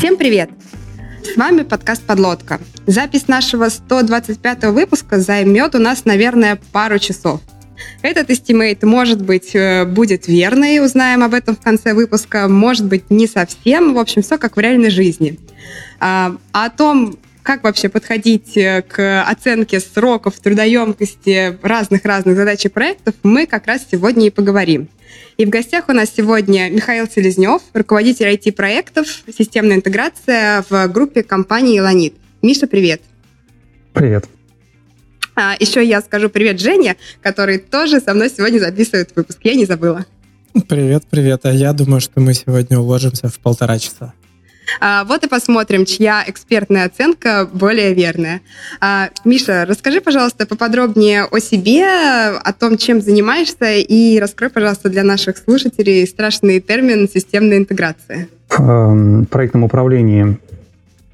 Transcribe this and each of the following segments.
Всем привет! С вами подкаст «Подлодка». Запись нашего 125 выпуска займет у нас, наверное, пару часов. Этот estimate, может быть, э, будет верный, узнаем об этом в конце выпуска, может быть, не совсем, в общем, все как в реальной жизни. А, а о том, как вообще подходить э, к оценке сроков, трудоемкости разных-разных задач и проектов, мы как раз сегодня и поговорим. И в гостях у нас сегодня Михаил Селезнев, руководитель IT-проектов «Системная интеграция» в группе компании «Эланит». Миша, привет. Привет. А, еще я скажу привет Жене, который тоже со мной сегодня записывает выпуск. Я не забыла. Привет, привет. А я думаю, что мы сегодня уложимся в полтора часа. А, вот и посмотрим, чья экспертная оценка более верная. А, Миша, расскажи, пожалуйста, поподробнее о себе, о том, чем занимаешься, и раскрой, пожалуйста, для наших слушателей страшный термин системной интеграции. В эм, проектном управлении,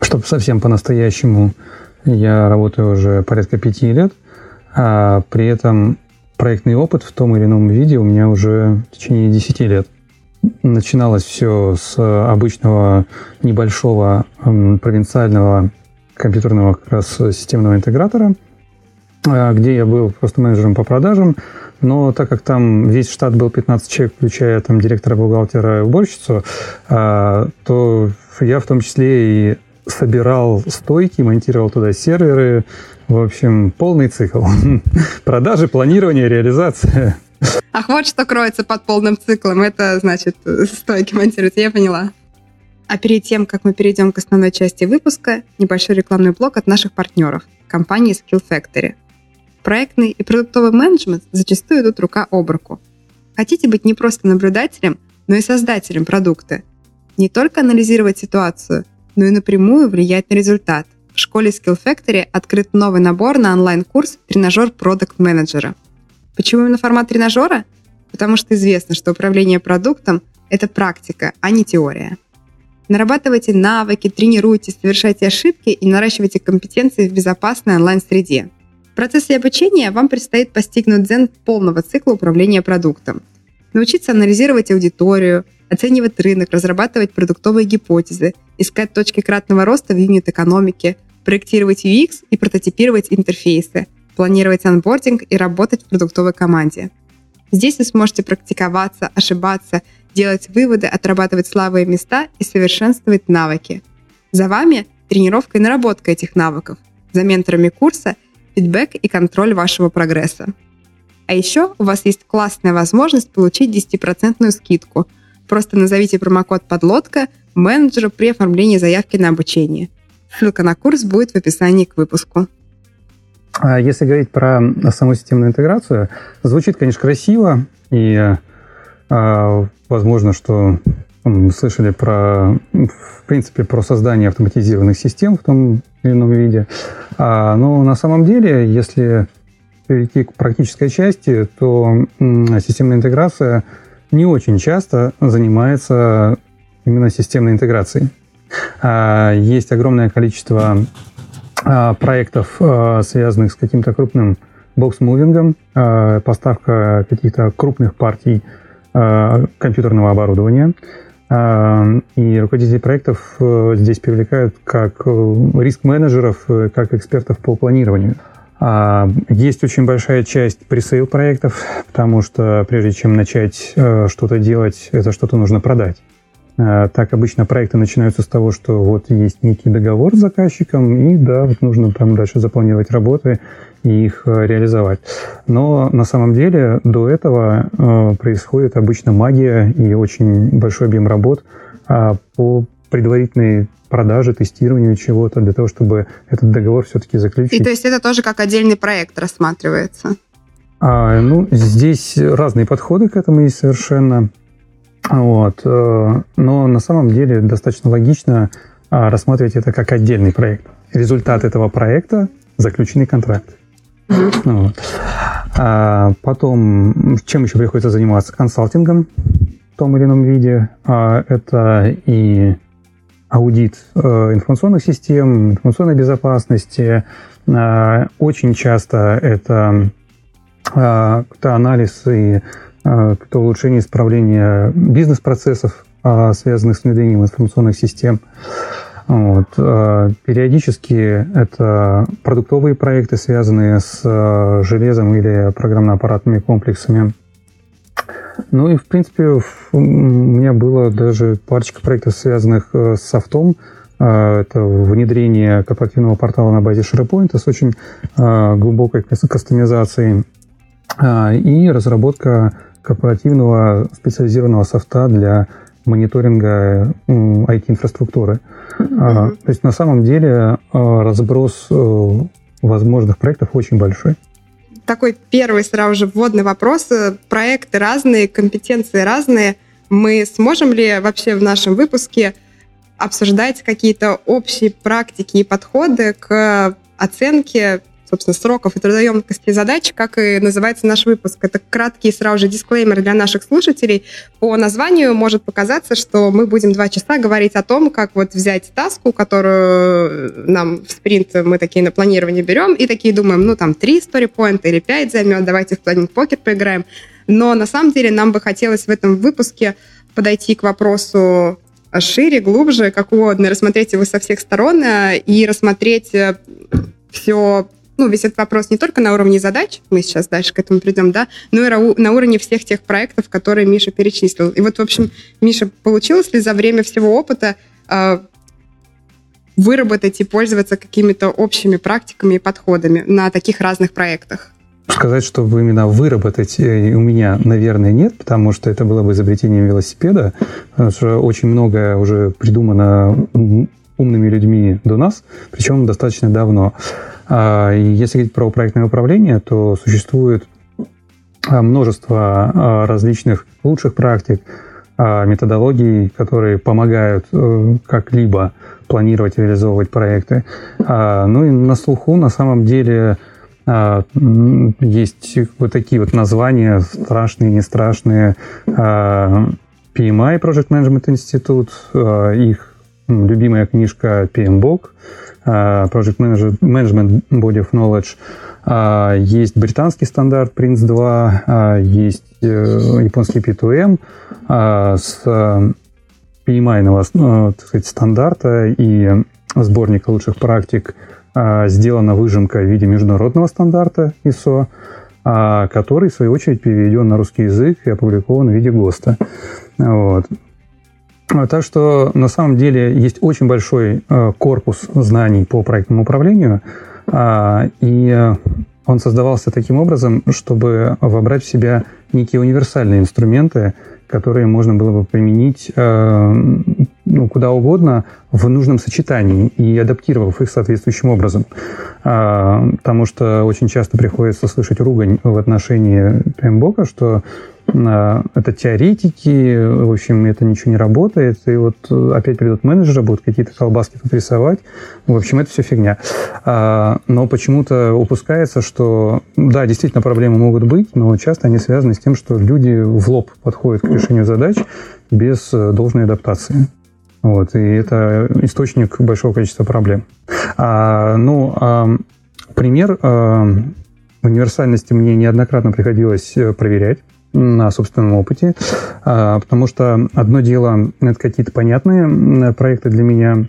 чтобы совсем по-настоящему, я работаю уже порядка пяти лет, а при этом проектный опыт в том или ином виде у меня уже в течение десяти лет. Начиналось все с обычного небольшого провинциального компьютерного как раз системного интегратора, э, где я был просто менеджером по продажам, но так как там весь штат был 15 человек, включая там директора, бухгалтера и уборщицу, э, то я в том числе и собирал стойки, монтировал туда серверы, в общем, полный цикл. Продажи, планирование, реализация. Ах, вот что кроется под полным циклом. Это значит стойки монтируются, я поняла. А перед тем, как мы перейдем к основной части выпуска, небольшой рекламный блок от наших партнеров – компании Skill Factory. Проектный и продуктовый менеджмент зачастую идут рука об руку. Хотите быть не просто наблюдателем, но и создателем продукта. Не только анализировать ситуацию, но и напрямую влиять на результат. В школе Skill Factory открыт новый набор на онлайн-курс «Тренажер продукт менеджера Почему именно формат тренажера? Потому что известно, что управление продуктом – это практика, а не теория. Нарабатывайте навыки, тренируйтесь, совершайте ошибки и наращивайте компетенции в безопасной онлайн-среде. В процессе обучения вам предстоит постигнуть дзен полного цикла управления продуктом. Научиться анализировать аудиторию, оценивать рынок, разрабатывать продуктовые гипотезы, искать точки кратного роста в юнит-экономике, проектировать UX и прототипировать интерфейсы – планировать анбординг и работать в продуктовой команде. Здесь вы сможете практиковаться, ошибаться, делать выводы, отрабатывать слабые места и совершенствовать навыки. За вами тренировка и наработка этих навыков. За менторами курса фидбэк и контроль вашего прогресса. А еще у вас есть классная возможность получить 10% скидку. Просто назовите промокод «Подлодка» менеджеру при оформлении заявки на обучение. Ссылка на курс будет в описании к выпуску. А если говорить про саму системную интеграцию, звучит, конечно, красиво, и а, возможно, что мы слышали про, в принципе, про создание автоматизированных систем в том или ином виде. А, но на самом деле, если перейти к практической части, то системная интеграция не очень часто занимается именно системной интеграцией. Есть огромное количество проектов, а, связанных с каким-то крупным box moving ом, а, поставка каких-то крупных партий компьютерного оборудования. И руководители проектов э, здесь привлекают как э, риск-менеджеров, э, как экспертов по планированию. Есть очень большая часть пресейл проектов, потому что прежде чем начать что-то делать, это что-то нужно продать. Э, так обычно проекты начинаются с того, что вот есть некий договор с заказчиком, и да, вот нужно там дальше запланировать работы и их э, реализовать. Но на самом деле до этого э, происходит обычно магия и очень большой объем работ а, по предварительной продаже, тестированию чего-то для того, чтобы этот договор все-таки заключить. И то есть это тоже как отдельный проект рассматривается? А, ну, здесь разные подходы к этому есть совершенно. Вот. Э, но на самом деле достаточно логично а, рассматривать это как отдельный проект. Результат этого проекта – заключенный контракт. Вот. А потом, чем еще приходится заниматься? Консалтингом в том или ином виде. А, это и аудит э, информационных систем, информационной безопасности. А, очень часто это анализ и а, к улучшению исправления бизнес-процессов, а, связанных с внедрением информационных систем. Вот. Периодически это продуктовые проекты, связанные с железом или программно-аппаратными комплексами. Ну и, в принципе, у меня было даже парочка проектов, связанных с софтом, а, это внедрение корпоративного портала на базе SharePoint с очень а, глубокой кастомизацией а, и разработка корпоративного специализированного софта для мониторинга IT-инфраструктуры. Mm-hmm. То есть на самом деле разброс э, возможных проектов очень большой. Такой первый сразу же вводный вопрос. Проекты разные, компетенции разные. Мы сможем ли вообще в нашем выпуске обсуждать какие-то общие практики и подходы к оценке собственно, сроков и трудоемкости задач, как и называется наш выпуск. Это краткий сразу же дисклеймер для наших слушателей. По названию может показаться, что мы будем два часа говорить о том, как вот взять таску, которую нам в спринт мы такие на планирование берем, и такие думаем, ну там три story или пять займет, давайте в планинг покет поиграем. Но на самом деле нам бы хотелось в этом выпуске подойти к вопросу шире, глубже, как угодно, рассмотреть его со всех сторон э, и рассмотреть э, все ну, весь этот вопрос не только на уровне задач, мы сейчас дальше к этому придем, да, но и на уровне всех тех проектов, которые Миша перечислил. И вот, в общем, Миша, получилось ли за время всего опыта э, выработать и пользоваться какими-то общими практиками и подходами на таких разных проектах? Сказать, чтобы именно выработать э, у меня, наверное, нет, потому что это было бы изобретением велосипеда, что очень многое уже придумано умными людьми до нас, причем достаточно давно. А, если говорить про проектное управление, то существует а, множество а, различных лучших практик, методологий, которые помогают э, как-либо планировать и реализовывать проекты. Ну и на слуху на самом деле есть вот такие вот названия, страшные, не страшные. PMI, Project Management Institute, их любимая книжка PMBOK, Project Management Body of Knowledge. Есть британский стандарт Prince 2, есть э, японский P2M с PMI так сказать, стандарта и сборника лучших практик а, сделана выжимка в виде международного стандарта ISO, а, который, в свою очередь, переведен на русский язык и опубликован в виде ГОСТа. Вот. Так что на самом деле есть очень большой а, корпус знаний по проектному управлению, и он создавался таким образом, чтобы вобрать в себя некие универсальные инструменты, которые можно было бы применить э, ну, куда угодно в нужном сочетании и адаптировав их соответствующим образом. А, потому что очень часто приходится слышать ругань в отношении Пембока, что а, это теоретики, в общем, это ничего не работает, и вот опять придут менеджеры, будут какие-то колбаски тут рисовать. В общем, это все фигня. А, но почему-то упускается, что, да, действительно, проблемы могут быть, но часто они связаны с тем, что люди в лоб подходят к решению задач без должной адаптации. Вот, и это источник большого количества проблем. А, ну, а, пример а, универсальности мне неоднократно приходилось э, проверять на собственном опыте, а, потому что одно дело это какие-то понятные проекты для меня,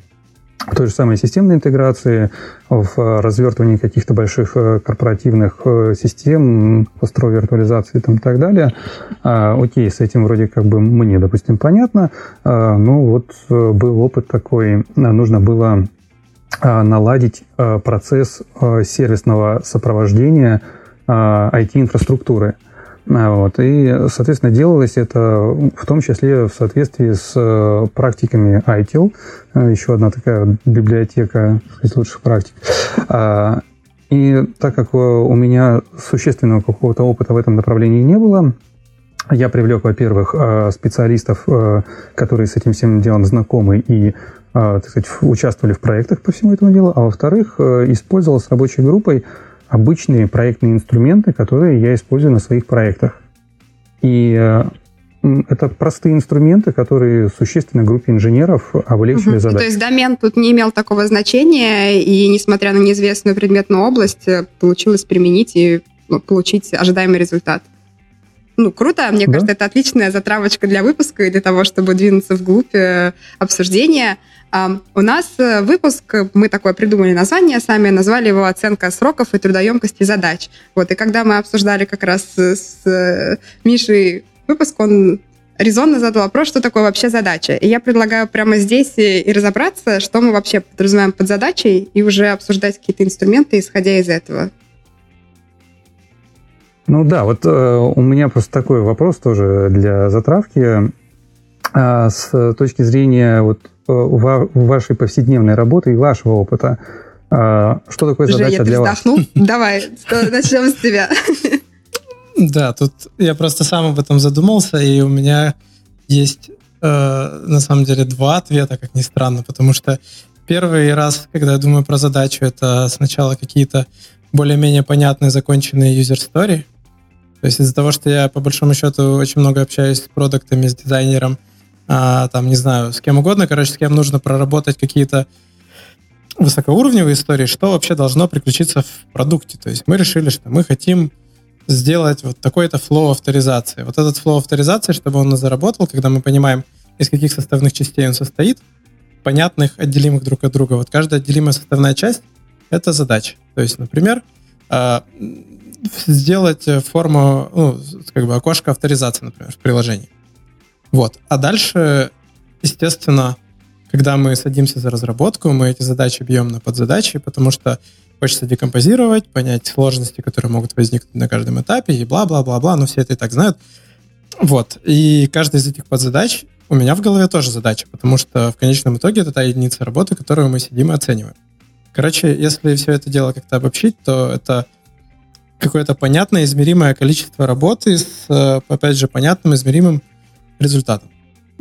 в той же самой системной интеграции, в развертывании каких-то больших э, корпоративных э, систем, построй виртуализации и так далее. А, окей, с этим вроде как бы мне, допустим, понятно, а, но вот э, был опыт такой, нужно было наладить процесс сервисного сопровождения IT-инфраструктуры. А, вот. И, соответственно, делалось это в том числе в соответствии с э, практиками ITIL, э, еще одна такая библиотека из лучших практик. А, и так как у меня существенного какого-то опыта в этом направлении не было, я привлек, во-первых, э, специалистов, которые с этим всем делом знакомы и так сказать, участвовали в проектах по всему этому делу, а во-вторых, использовал с рабочей группой обычные проектные инструменты, которые я использую на своих проектах. И э, это простые инструменты, которые существенно группе инженеров облегчили угу. задачу. То есть домен тут не имел такого значения, и несмотря на неизвестную предметную область, э, получилось применить и ну, получить ожидаемый результат. Ну, круто. Мне да? кажется, это отличная затравочка для выпуска и для того, чтобы двинуться вглубь э, обсуждения. А, у нас э, выпуск, мы такое придумали название сами, назвали его «Оценка сроков и трудоемкости задач». Вот, и когда мы обсуждали как раз с э, Мишей выпуск, он резонно задал вопрос, что такое вообще задача. И я предлагаю прямо здесь и разобраться, что мы вообще подразумеваем под задачей, и уже обсуждать какие-то инструменты, исходя из этого. Ну да, вот э, у меня просто такой вопрос тоже для затравки. А, с точки зрения вот э, вашей повседневной работы и вашего опыта, а, что такое задача Женя, для вас? Давай, начнем с тебя. Да, тут я просто сам об этом задумался, и у меня есть э, на самом деле два ответа, как ни странно, потому что первый раз, когда я думаю про задачу, это сначала какие-то более-менее понятные законченные user story. То есть из-за того, что я по большому счету очень много общаюсь с продуктами, с дизайнером, а, там, не знаю, с кем угодно, короче, с кем нужно проработать какие-то высокоуровневые истории, что вообще должно приключиться в продукте. То есть мы решили, что мы хотим сделать вот такой-то flow авторизации. Вот этот flow авторизации, чтобы он заработал, когда мы понимаем, из каких составных частей он состоит, понятных, отделимых друг от друга. Вот каждая отделимая составная часть — это задача. То есть, например, а, сделать форму, ну, как бы окошко авторизации, например, в приложении. Вот. А дальше, естественно, когда мы садимся за разработку, мы эти задачи бьем на подзадачи, потому что Хочется декомпозировать, понять сложности, которые могут возникнуть на каждом этапе, и бла-бла-бла-бла, но все это и так знают. Вот. И каждая из этих подзадач у меня в голове тоже задача, потому что в конечном итоге это та единица работы, которую мы сидим и оцениваем. Короче, если все это дело как-то обобщить, то это какое-то понятное, измеримое количество работы с, э, опять же, понятным, измеримым результатом.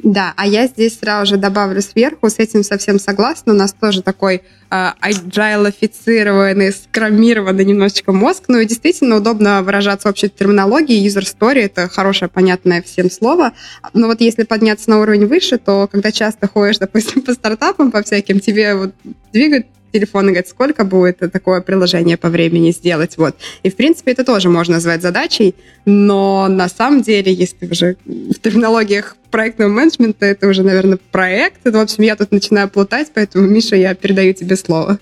Да, а я здесь сразу же добавлю сверху, с этим совсем согласна. У нас тоже такой э, agile-офицированный, скромированный немножечко мозг. Ну и действительно удобно выражаться общей терминологии. User story — это хорошее, понятное всем слово. Но вот если подняться на уровень выше, то когда часто ходишь, допустим, по стартапам, по всяким, тебе вот двигают телефон и говорит, сколько будет такое приложение по времени сделать. Вот. И, в принципе, это тоже можно назвать задачей, но на самом деле, если уже в терминологиях проектного менеджмента, это уже, наверное, проект. В общем, я тут начинаю плутать, поэтому, Миша, я передаю тебе слово.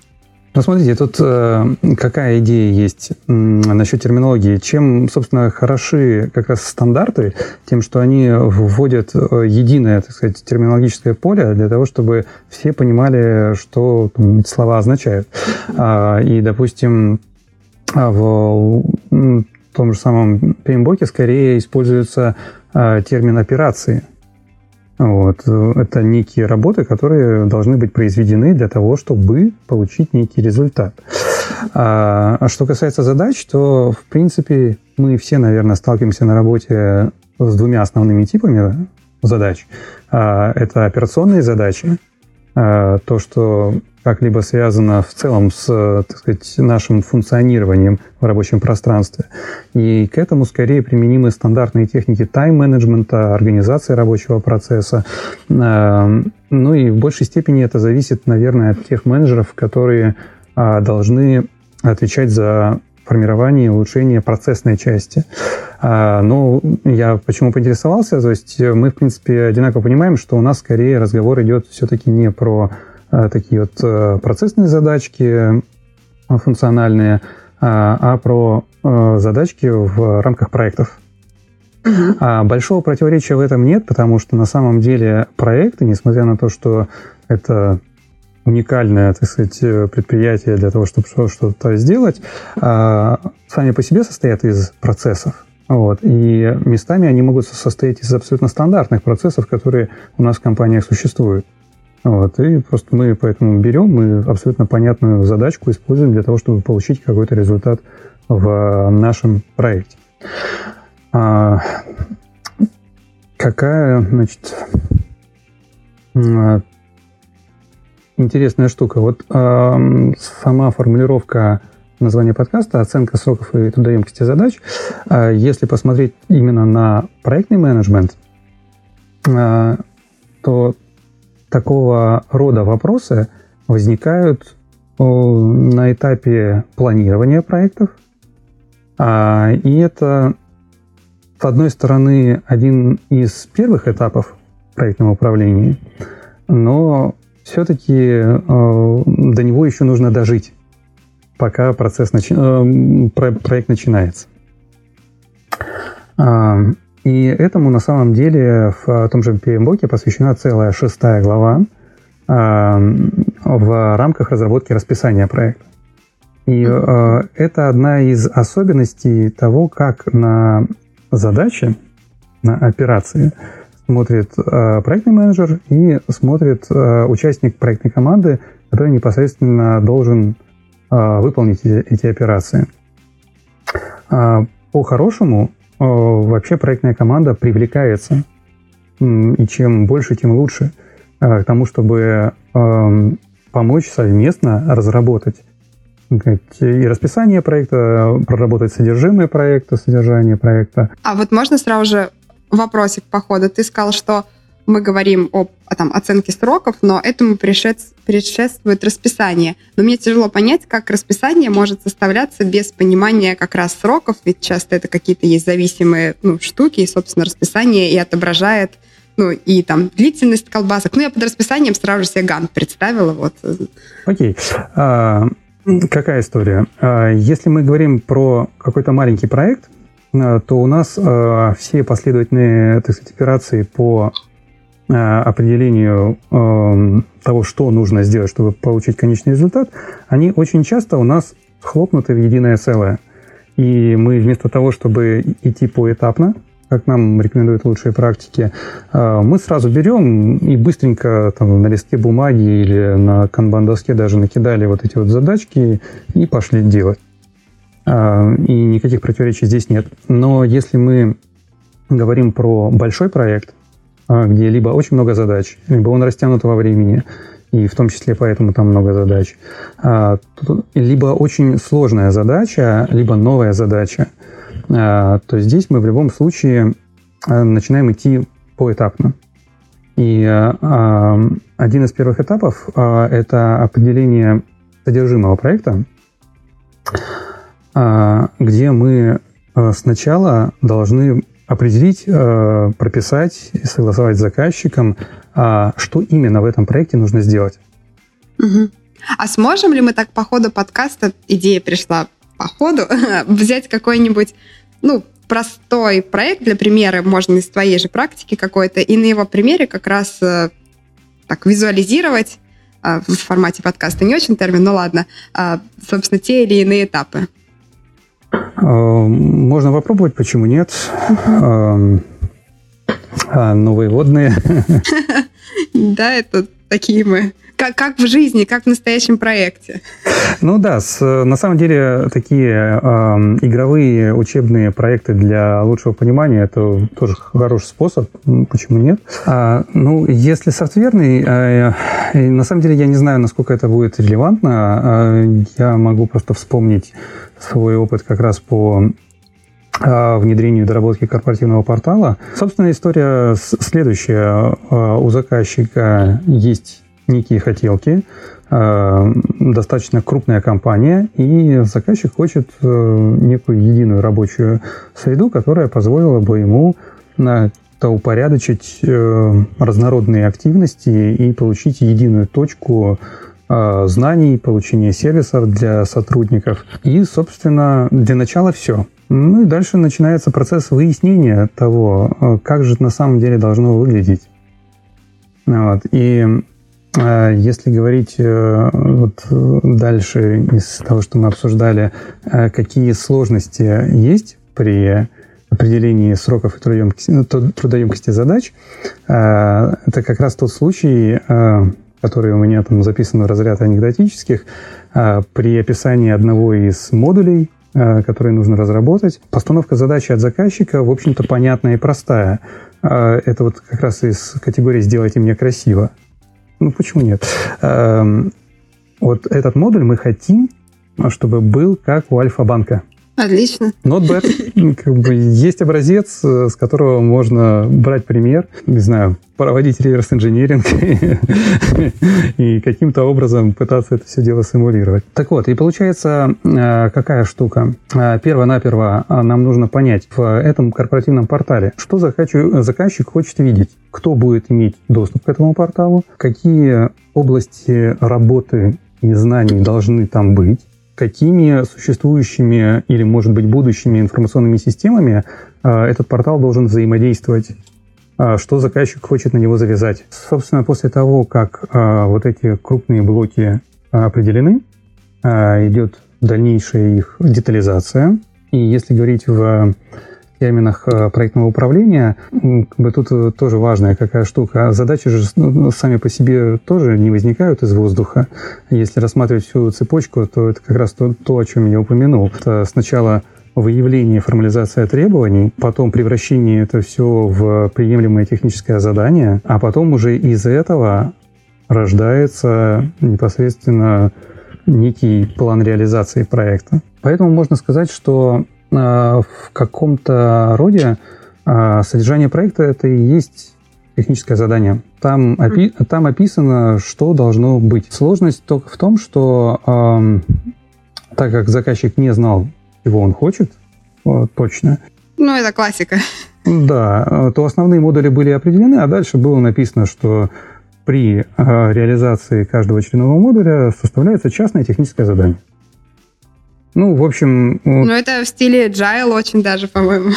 Ну, смотрите, тут э, какая идея есть насчет терминологии. Чем, собственно, хороши как раз стандарты, тем, что они вводят э, единое, так сказать, терминологическое поле для того, чтобы все понимали, что эти слова означают. А, и, допустим, а, в том же самом PMBOK скорее используется а, термин операции – вот. Это некие работы, которые должны быть произведены для того, чтобы получить некий результат. А, а что касается задач, то, в принципе, мы все, наверное, сталкиваемся на работе с двумя основными типами задач. А, это операционные задачи, а, то, что как-либо связано в целом с, так сказать, нашим функционированием в рабочем пространстве. И к этому скорее применимы стандартные техники тайм-менеджмента, организации рабочего процесса. А, ну и в большей степени это зависит, наверное, от тех менеджеров, которые а, должны отвечать за формирование и улучшение процессной части. Ну, я почему поинтересовался, то есть мы, в принципе, одинаково понимаем, что у нас скорее разговор идет все-таки не про Э, такие вот э, процессные задачки э, функциональные, а про задачки в рамках проектов. А большого противоречия в этом нет, потому что на самом деле проекты, несмотря на то, что это уникальное, так сказать, предприятие для того, чтобы что-то сделать, сами по себе состоят из процессов. Вот. И местами они могут состоять из абсолютно стандартных процессов, которые у нас в компаниях существуют. Вот, и просто мы поэтому берем, мы абсолютно понятную задачку используем для того, чтобы получить какой-то результат в нашем проекте. А, какая, значит, интересная штука. Вот а, сама формулировка названия подкаста «Оценка сроков и трудоемкости задач». А, если посмотреть именно на проектный менеджмент, а, то такого рода вопросы возникают на этапе планирования проектов. А, и это, с одной стороны, один из первых этапов проектного управления, но все-таки э, до него еще нужно дожить, пока процесс начи... э, проект начинается. И этому на самом деле в том же PMBOK посвящена целая шестая глава а, в рамках разработки расписания проекта. И э, это одна из особенностей того, как на задачи, на операции смотрит э, проектный менеджер и смотрит э, участник проектной команды, который непосредственно должен э, выполнить эти, эти операции. Э, по-хорошему, э, вообще проектная команда привлекается, э, и чем больше, тем лучше, э, к тому, чтобы э, помочь совместно разработать и расписание проекта, проработать содержимое проекта, содержание проекта. А вот можно сразу же вопросик по ходу. Ты сказал, что мы говорим об там, оценке сроков, но этому предшествует расписание. Но мне тяжело понять, как расписание может составляться без понимания как раз сроков, ведь часто это какие-то есть зависимые ну, штуки, и, собственно, расписание и отображает ну, и там длительность колбасок. Ну, я под расписанием сразу же себе гант представила. Вот. Окей. А, какая история? А, если мы говорим про какой-то маленький проект, Э, то у нас э, все последовательные так сказать, операции по э, определению того, что нужно сделать, чтобы получить конечный результат, они очень часто у нас хлопнуты в единое целое. И мы вместо того, чтобы идти поэтапно, как нам рекомендуют лучшие практики, мы сразу берем и быстренько там, на листке бумаги или на канбан-доске даже накидали вот эти вот задачки и пошли делать. А, и никаких противоречий здесь нет. Но если мы говорим про большой проект, где либо очень много задач, либо он растянут во времени, и в том числе поэтому там много задач, а, либо очень сложная задача, либо новая задача, то здесь мы в любом случае начинаем идти поэтапно. И один из первых этапов – это определение содержимого проекта, а, где мы а, сначала должны определить, а, прописать и согласовать с заказчиком, что именно в этом проекте нужно сделать. Угу. А сможем ли мы так по ходу подкаста, идея пришла по ходу, взять какой-нибудь, ну, простой проект для примера, можно из твоей же практики какой-то, и на его примере как раз э, так визуализировать в формате подкаста, не очень термин, но ладно, собственно, те или иные этапы. Эм, можно попробовать, почему нет? Эм, а новые водные. Да, это такие мы. Как, как в жизни, как в настоящем проекте. Ну да, с, на самом деле такие э, игровые учебные проекты для лучшего понимания это тоже хороший способ, почему нет. А, ну, если софтверный, э, на самом деле я не знаю, насколько это будет релевантно. Э, я могу просто вспомнить свой опыт как раз по а, внедрению и доработке корпоративного портала. Собственно, история следующая. А, у заказчика есть некие хотелки, а, достаточно крупная компания, и заказчик хочет э, некую единую рабочую среду, которая позволила бы ему упорядочить э, разнородные активности и получить единую точку знаний, получения сервисов для сотрудников. И, собственно, для начала все. Ну и дальше начинается процесс выяснения того, э, как же это на самом деле должно выглядеть. Вот. И э, если говорить э, вот дальше из того, что мы обсуждали, какие сложности есть при определении сроков и трудоемкости, ну, трудоемкости задач, это как раз тот случай, который у меня там записан в разряд анекдотических, при описании одного из модулей Э, которые нужно разработать. Постановка задачи от заказчика, в общем-то, понятная и простая. Э, это вот как раз из категории «сделайте мне красиво». Ну, почему нет? Эм, вот этот модуль мы хотим, чтобы был как у Альфа-банка. Отлично. Not bad. Как бы есть образец, э, с которого можно брать пример, не знаю, проводить реверс-инжиниринг и каким-то образом пытаться это все дело симулировать. Так вот, и получается э, какая штука? Э, Перво-наперво нам нужно понять в этом корпоративном портале, что заказчик, заказчик хочет видеть, кто будет иметь доступ к этому порталу, какие области работы и знаний должны там быть, какими существующими или, может быть, будущими информационными системами а, этот портал должен взаимодействовать, а, что заказчик хочет на него завязать. Собственно, после того, как а, вот эти крупные блоки определены, идет дальнейшая их детализация. И если говорить в терминах э, проектного управления, как бы тут э, тоже важная какая штука. Задачи же ну, сами по себе тоже не возникают из воздуха. Если рассматривать всю цепочку, то это как раз то, то о чем я упомянул. Это сначала выявление, формализация требований, потом превращение это все в приемлемое техническое задание, а потом уже из этого рождается непосредственно некий план реализации проекта. Поэтому можно сказать, что в каком-то роде э, содержание проекта это и есть техническое задание. Там, опи там описано, что должно быть. Сложность только в том, что э, так как заказчик не знал, чего он хочет, вот, точно. Ну, это классика. Да, то основные модули были определены, а дальше было написано, что при э, реализации каждого очередного модуля составляется частное техническое задание. Ну, в общем... Ну, это в стиле agile очень даже, по-моему.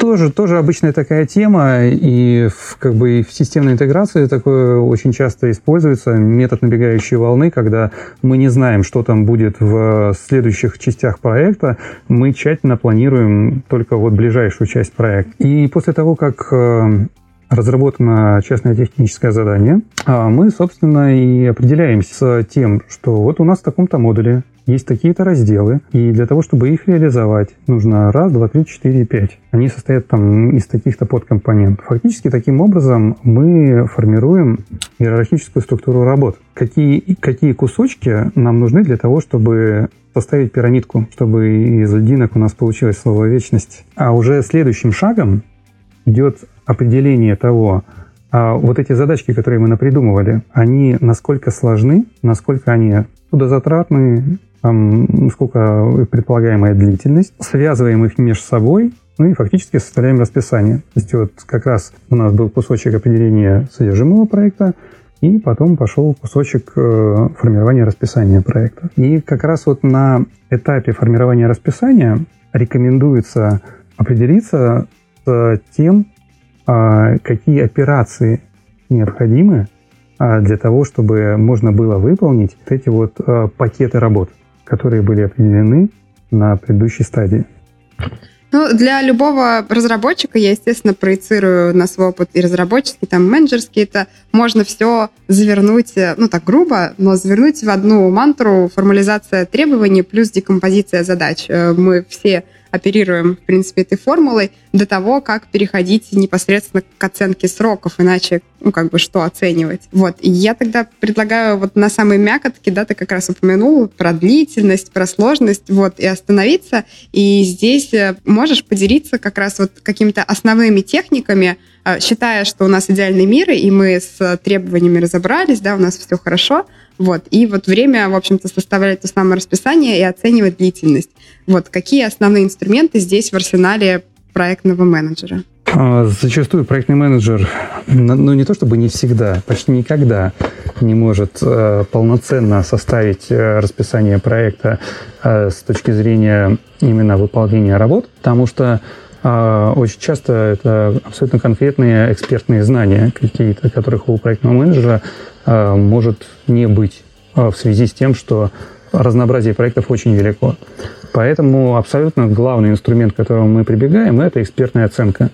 Тоже, тоже обычная такая тема, и в, как бы в системной интеграции такое очень часто используется метод набегающей волны, когда мы не знаем, что там будет в следующих частях проекта, мы тщательно планируем только вот ближайшую часть проекта. И после того, как э, разработано частное техническое задание, а мы, собственно, и определяемся с тем, что вот у нас в таком-то модуле есть такие-то разделы, и для того, чтобы их реализовать, нужно раз, два, три, четыре, пять. Они состоят там из таких-то подкомпонентов. Фактически таким образом мы формируем иерархическую структуру работ. Какие, какие кусочки нам нужны для того, чтобы составить пирамидку, чтобы из льдинок у нас получилось слово «вечность». А уже следующим шагом идет определение того, а вот эти задачки, которые мы напридумывали, они насколько сложны, насколько они трудозатратны, сколько предполагаемая длительность, связываем их между собой, ну и фактически составляем расписание. То есть вот как раз у нас был кусочек определения содержимого проекта, и потом пошел кусочек э, формирования расписания проекта. И как раз вот на этапе формирования расписания рекомендуется определиться с тем, э, какие операции необходимы э, для того, чтобы можно было выполнить эти вот э, пакеты работ которые были определены на предыдущей стадии. Ну, для любого разработчика я, естественно, проецирую на свой опыт и разработческий, там, менеджерский. Это можно все завернуть, э, ну, так грубо, но завернуть в одну мантру формализация требований плюс декомпозиция задач. Э, мы все оперируем, в принципе, этой формулой до того, как переходить непосредственно к оценке сроков, иначе, ну, как бы, что оценивать. Вот. И я тогда предлагаю вот на самые мякотки, да, ты как раз упомянул про длительность, про сложность, вот, и остановиться. И здесь э, можешь поделиться как раз вот какими-то основными техниками, э, считая, что у нас идеальный мир, и мы с требованиями разобрались, да, у нас все хорошо, вот. И вот время, в общем-то, составлять то самое расписание и оценивать длительность. Вот. Какие основные инструменты здесь в арсенале проектного менеджера? А, зачастую проектный менеджер, ну не то чтобы не всегда, почти никогда не может э, полноценно составить э, расписание проекта э, с точки зрения именно выполнения работ, потому что э, очень часто это абсолютно конкретные экспертные знания какие-то, которых у проектного менеджера может не быть э, в связи с тем, что разнообразие проектов очень велико. Поэтому абсолютно главный инструмент, к которому мы прибегаем, это экспертная оценка.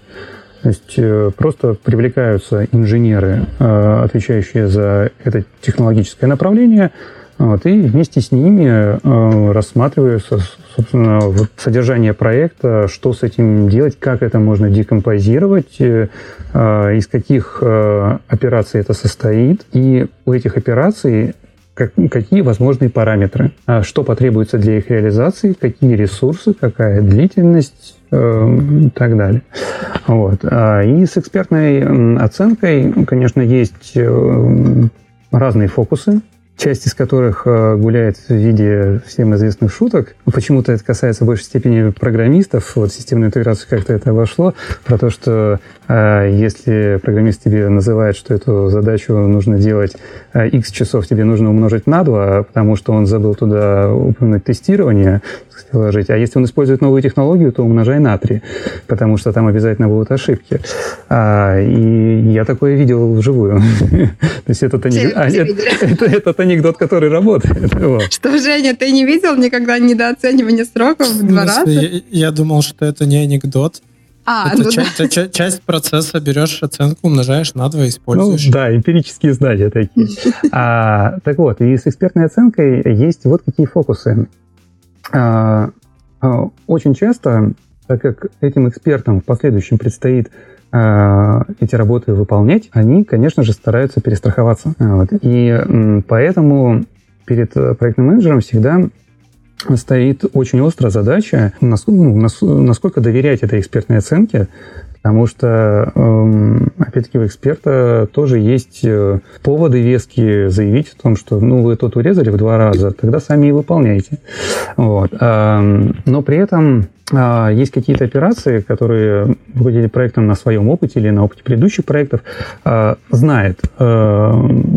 То есть э, просто привлекаются инженеры, отвечающие за это технологическое направление, вот, и вместе с ними э, рассматривается, собственно, вот содержание проекта, что с этим делать, как это можно декомпозировать, э, из каких э, операций это состоит. И у этих операций как, какие возможные параметры, а что потребуется для их реализации, какие ресурсы, какая длительность э, и так далее. Вот. А, и с экспертной оценкой, конечно, есть э, разные фокусы часть из которых э, гуляет в виде всем известных шуток. Почему-то это касается в большей степени программистов. Вот системную интеграцию как-то это вошло. Про то, что э, если программист тебе называет, что эту задачу нужно делать x э, часов, тебе нужно умножить на 2, потому что он забыл туда упомянуть тестирование, положить. А если он использует новую технологию, то умножай на 3, потому что там обязательно будут ошибки. А, и я такое видел вживую. То есть этот анекдот, который работает. Что, Женя, ты не видел никогда недооценивание сроков в два раза? Я думал, что это не анекдот. А, это ну часть, да. часть процесса берешь оценку, умножаешь на 2 используешь. Ну, да, эмпирические знания такие. а, так вот, и с экспертной оценкой есть вот какие фокусы. А, а, очень часто, так как этим экспертам в последующем предстоит эти работы выполнять, они, конечно же, стараются перестраховаться. Вот. И поэтому перед проектным менеджером всегда стоит очень острая задача, насколько, ну, насколько доверять этой экспертной оценке, Потому что, эм, опять-таки, у эксперта тоже есть э, поводы веские заявить о том, что ну, вы тут урезали в два раза, тогда сами и выполняйте. Вот. Но при этом а, есть какие-то операции, которые руководитель проектом на своем опыте или на опыте предыдущих проектов а, знает, э,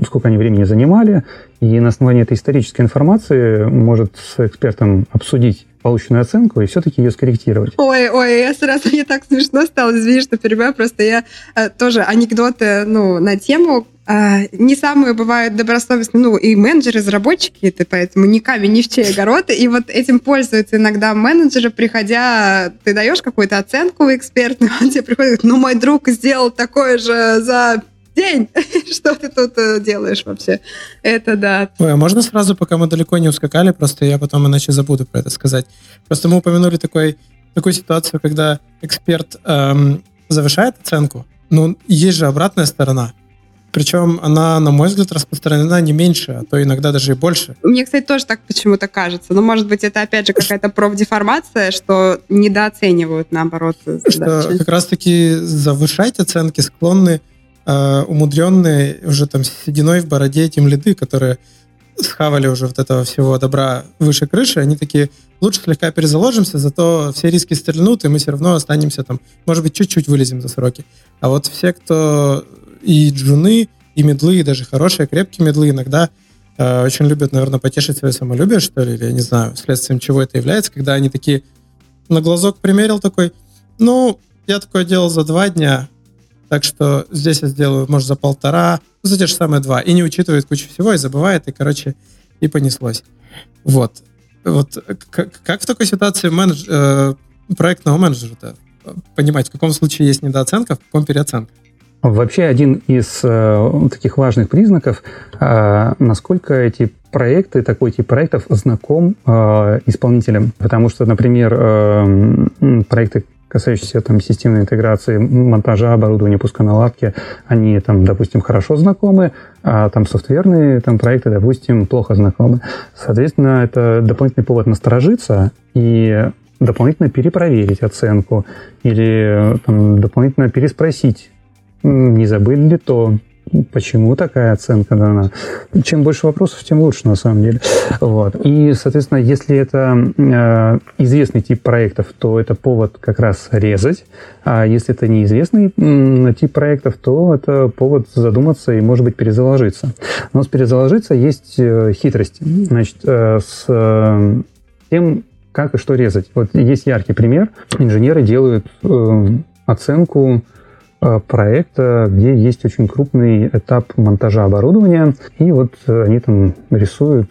сколько они времени занимали, и на основании этой исторической информации может с экспертом обсудить полученную оценку и все-таки ее скорректировать. Ой, ой, я сразу мне так смешно стало, извини, что перебиваю, просто я э, тоже анекдоты, ну, на тему э, не самые бывают добросовестные, ну, и менеджеры, разработчики, это поэтому ни камень, ни в чей огород, и вот этим пользуются иногда менеджеры, приходя, ты даешь какую-то оценку экспертную, он тебе приходит, ну, мой друг сделал такое же за день, что ты тут э, делаешь вообще? Это да. Ой, а можно сразу, пока мы далеко не ускакали, просто я потом иначе забуду про это сказать. Просто мы упомянули такой, такую ситуацию, когда эксперт эм, завышает оценку, но есть же обратная сторона. Причем она, на мой взгляд, распространена не меньше, а то иногда даже и больше. Мне, кстати, тоже так почему-то кажется. Но, может быть, это, опять же, какая-то профдеформация, что недооценивают, наоборот, задачи. Что как раз-таки завышать оценки склонны э, умудренные уже там сединой в бороде этим лиды, которые схавали уже вот этого всего добра выше крыши, они такие, лучше слегка перезаложимся, зато все риски стрельнут, и мы все равно останемся там, может быть, чуть-чуть вылезем за сроки. А вот все, кто и джуны, и медлы, и даже хорошие, крепкие медлы иногда э, очень любят, наверное, потешить свое самолюбие, что ли, или я не знаю, следствием чего это является, когда они такие на глазок примерил такой, ну, я такое делал за два дня, так что здесь я сделаю, может, за полтора, ну, за те же самые два. И не учитывает кучу всего, и забывает, и, короче, и понеслось. Вот. Вот как, как в такой ситуации менедж, э, проектного менеджера-то понимать, в каком случае есть недооценка, в каком переоценка? Вообще один из э, таких важных признаков, э, насколько эти проекты, такой тип проектов знаком э, исполнителям. Потому что, например, э, проекты касающиеся там системной интеграции, монтажа оборудования, пусконаладки, они там, допустим, хорошо знакомы, а там софтверные там, проекты, допустим, плохо знакомы. Соответственно, это дополнительный повод насторожиться и дополнительно перепроверить оценку или там, дополнительно переспросить, не забыли ли то, почему такая оценка дана. Чем больше вопросов, тем лучше, на самом деле. Вот. И, соответственно, если это э, известный тип проектов, то это повод как раз резать. А если это неизвестный э, тип проектов, то это повод задуматься и, может быть, перезаложиться. Но с перезаложиться есть э, хитрости. Значит, э, с э, тем, как и что резать. Вот есть яркий пример. Инженеры делают э, оценку проекта, где есть очень крупный этап монтажа оборудования. И вот э, они там рисуют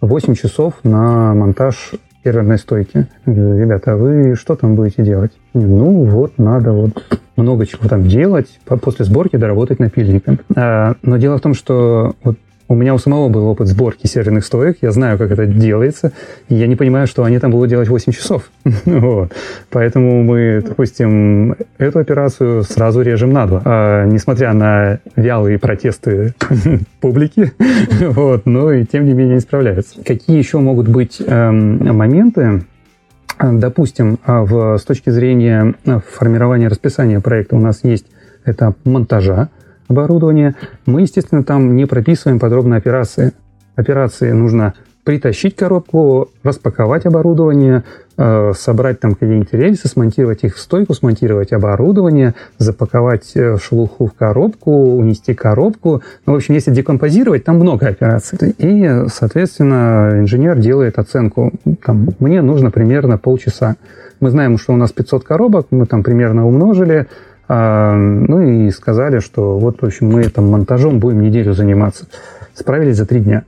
8 часов на монтаж серверной стойки. Ребята, а вы что там будете делать? Ну, вот надо вот много чего там делать, после сборки доработать напильником. А, но дело в том, что вот у меня у самого был опыт сборки серверных стоек, я знаю, как это делается, и я не понимаю, что они там будут делать 8 часов. вот. Поэтому мы, допустим, эту операцию сразу режем на два. А, несмотря на вялые протесты публики, вот, но и тем не менее не справляются. Какие еще могут быть эм, моменты, Допустим, а, в, с точки зрения а, формирования расписания проекта у нас есть этап монтажа оборудования. Мы, естественно, там не прописываем подробно операции. Операции нужно притащить коробку, распаковать оборудование, э, собрать там какие-нибудь рельсы, смонтировать их в стойку, смонтировать оборудование, запаковать э, шелуху в коробку, унести коробку. Ну, в общем, если декомпозировать, там много операций. И, соответственно, инженер делает оценку. Там, мне нужно примерно полчаса. Мы знаем, что у нас 500 коробок, мы там примерно умножили, ну и сказали, что вот, в общем, мы там монтажом будем неделю заниматься. Справились за три дня.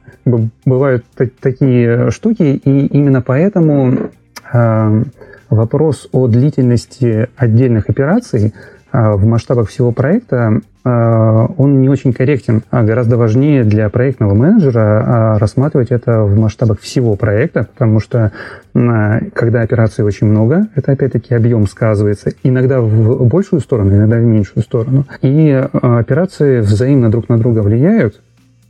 Бывают такие штуки, и именно поэтому а, вопрос о длительности отдельных операций а, в масштабах всего проекта а, он не очень корректен. А гораздо важнее для проектного менеджера рассматривать это в масштабах всего проекта, потому что когда операций очень много, это опять-таки объем сказывается. Иногда в большую сторону, иногда в меньшую сторону. И операции взаимно друг на друга влияют,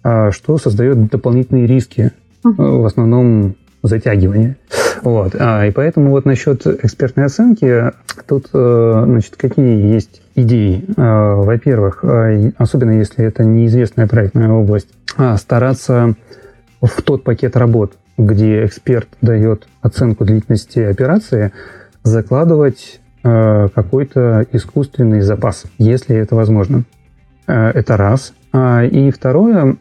что создает дополнительные риски. В основном затягивание. Вот. А, и поэтому вот насчет экспертной оценки, тут, э, значит, какие есть идеи? А, во-первых, а, особенно если это неизвестная проектная область, а, стараться в тот пакет работ, где эксперт дает оценку длительности операции, закладывать какой-то искусственный запас, если это возможно. Это раз. И второе,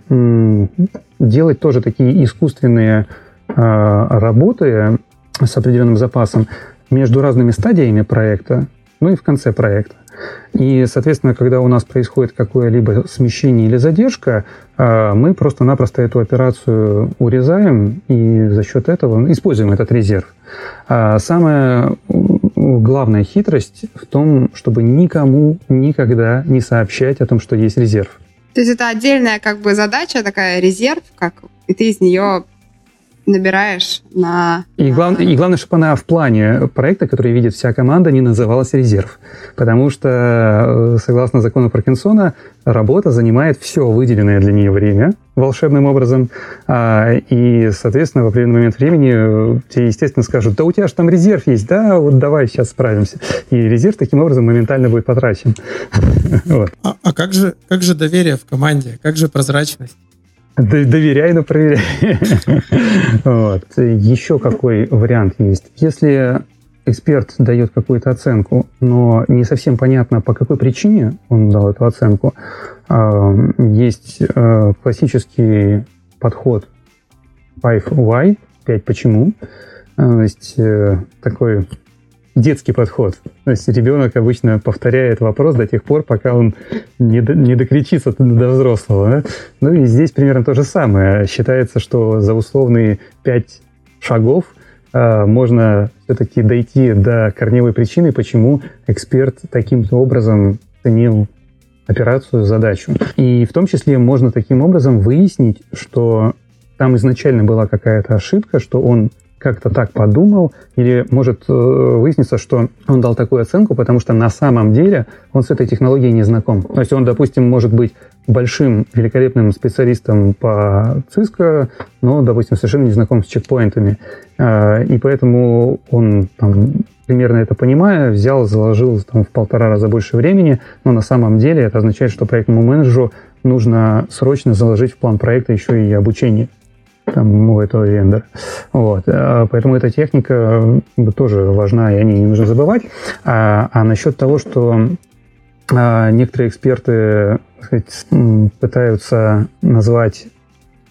делать тоже такие искусственные а, работы с определенным запасом между разными стадиями проекта, ну и в конце проекта. И, соответственно, когда у нас происходит какое-либо смещение или задержка, а, мы просто-напросто эту операцию урезаем и за счет этого используем этот резерв. А самая главная хитрость в том, чтобы никому никогда не сообщать о том, что есть резерв. То есть это отдельная как бы задача, такая резерв, как и ты из нее набираешь на... И, глав... и главное, чтобы она в плане проекта, который видит вся команда, не называлась резерв. Потому что, э, согласно закону Паркинсона, работа занимает все выделенное для нее время волшебным образом. А, и, соответственно, в определенный момент времени э, тебе, естественно, скажут, да у тебя же там резерв есть, да, вот давай сейчас справимся. И резерв таким образом моментально будет потрачен. А, а как, же, как же доверие в команде? Как же прозрачность? Доверяй, но проверяй. вот. Еще какой вариант есть? Если эксперт дает какую-то оценку, но не совсем понятно, по какой причине он дал эту оценку, есть э, классический подход 5 why, 5 почему. То есть э, такой детский подход. То есть ребенок обычно повторяет вопрос до тех пор, пока он не, до, не докричится до взрослого. Да? Ну и здесь примерно то же самое. Считается, что за условные пять шагов э, можно все-таки дойти до корневой причины, почему эксперт таким образом ценил операцию, задачу. И в том числе можно таким образом выяснить, что там изначально была какая-то ошибка, что он как-то так подумал, или может э, выясниться, что он дал такую оценку, потому что на самом деле он с этой технологией не знаком. То есть он, допустим, может быть большим, великолепным специалистом по Cisco, но, допустим, совершенно не знаком с чекпоинтами. Э, и поэтому он там, примерно это понимая, взял, заложил там, в полтора раза больше времени, но на самом деле это означает, что проектному менеджеру нужно срочно заложить в план проекта еще и обучение там, у этого вендора. Вот. А, поэтому эта техника тоже важна, и о ней не нужно забывать. А, а насчет того, что а, некоторые эксперты сказать, пытаются назвать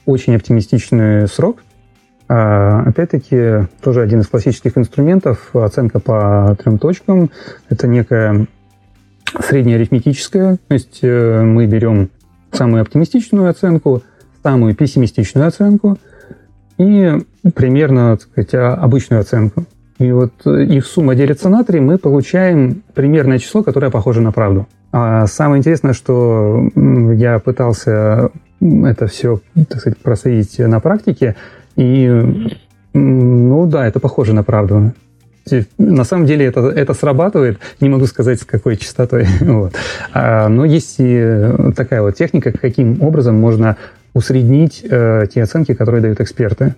очень оптимистичный срок, опять-таки, тоже один из классических инструментов, оценка по трем точкам. Это некая среднеарифметическая, то есть э, мы берем самую оптимистичную оценку, самую пессимистичную оценку и примерно так сказать, обычную оценку. И вот э, их сумма делится на три, мы получаем примерное число, которое похоже на правду. А самое интересное, что я пытался это все, так сказать, проследить на практике. И, ну да, это похоже на правду. На самом деле это, это срабатывает, не могу сказать, с какой частотой. вот. а, но есть и такая вот техника, каким образом можно усреднить э, те оценки, которые дают эксперты.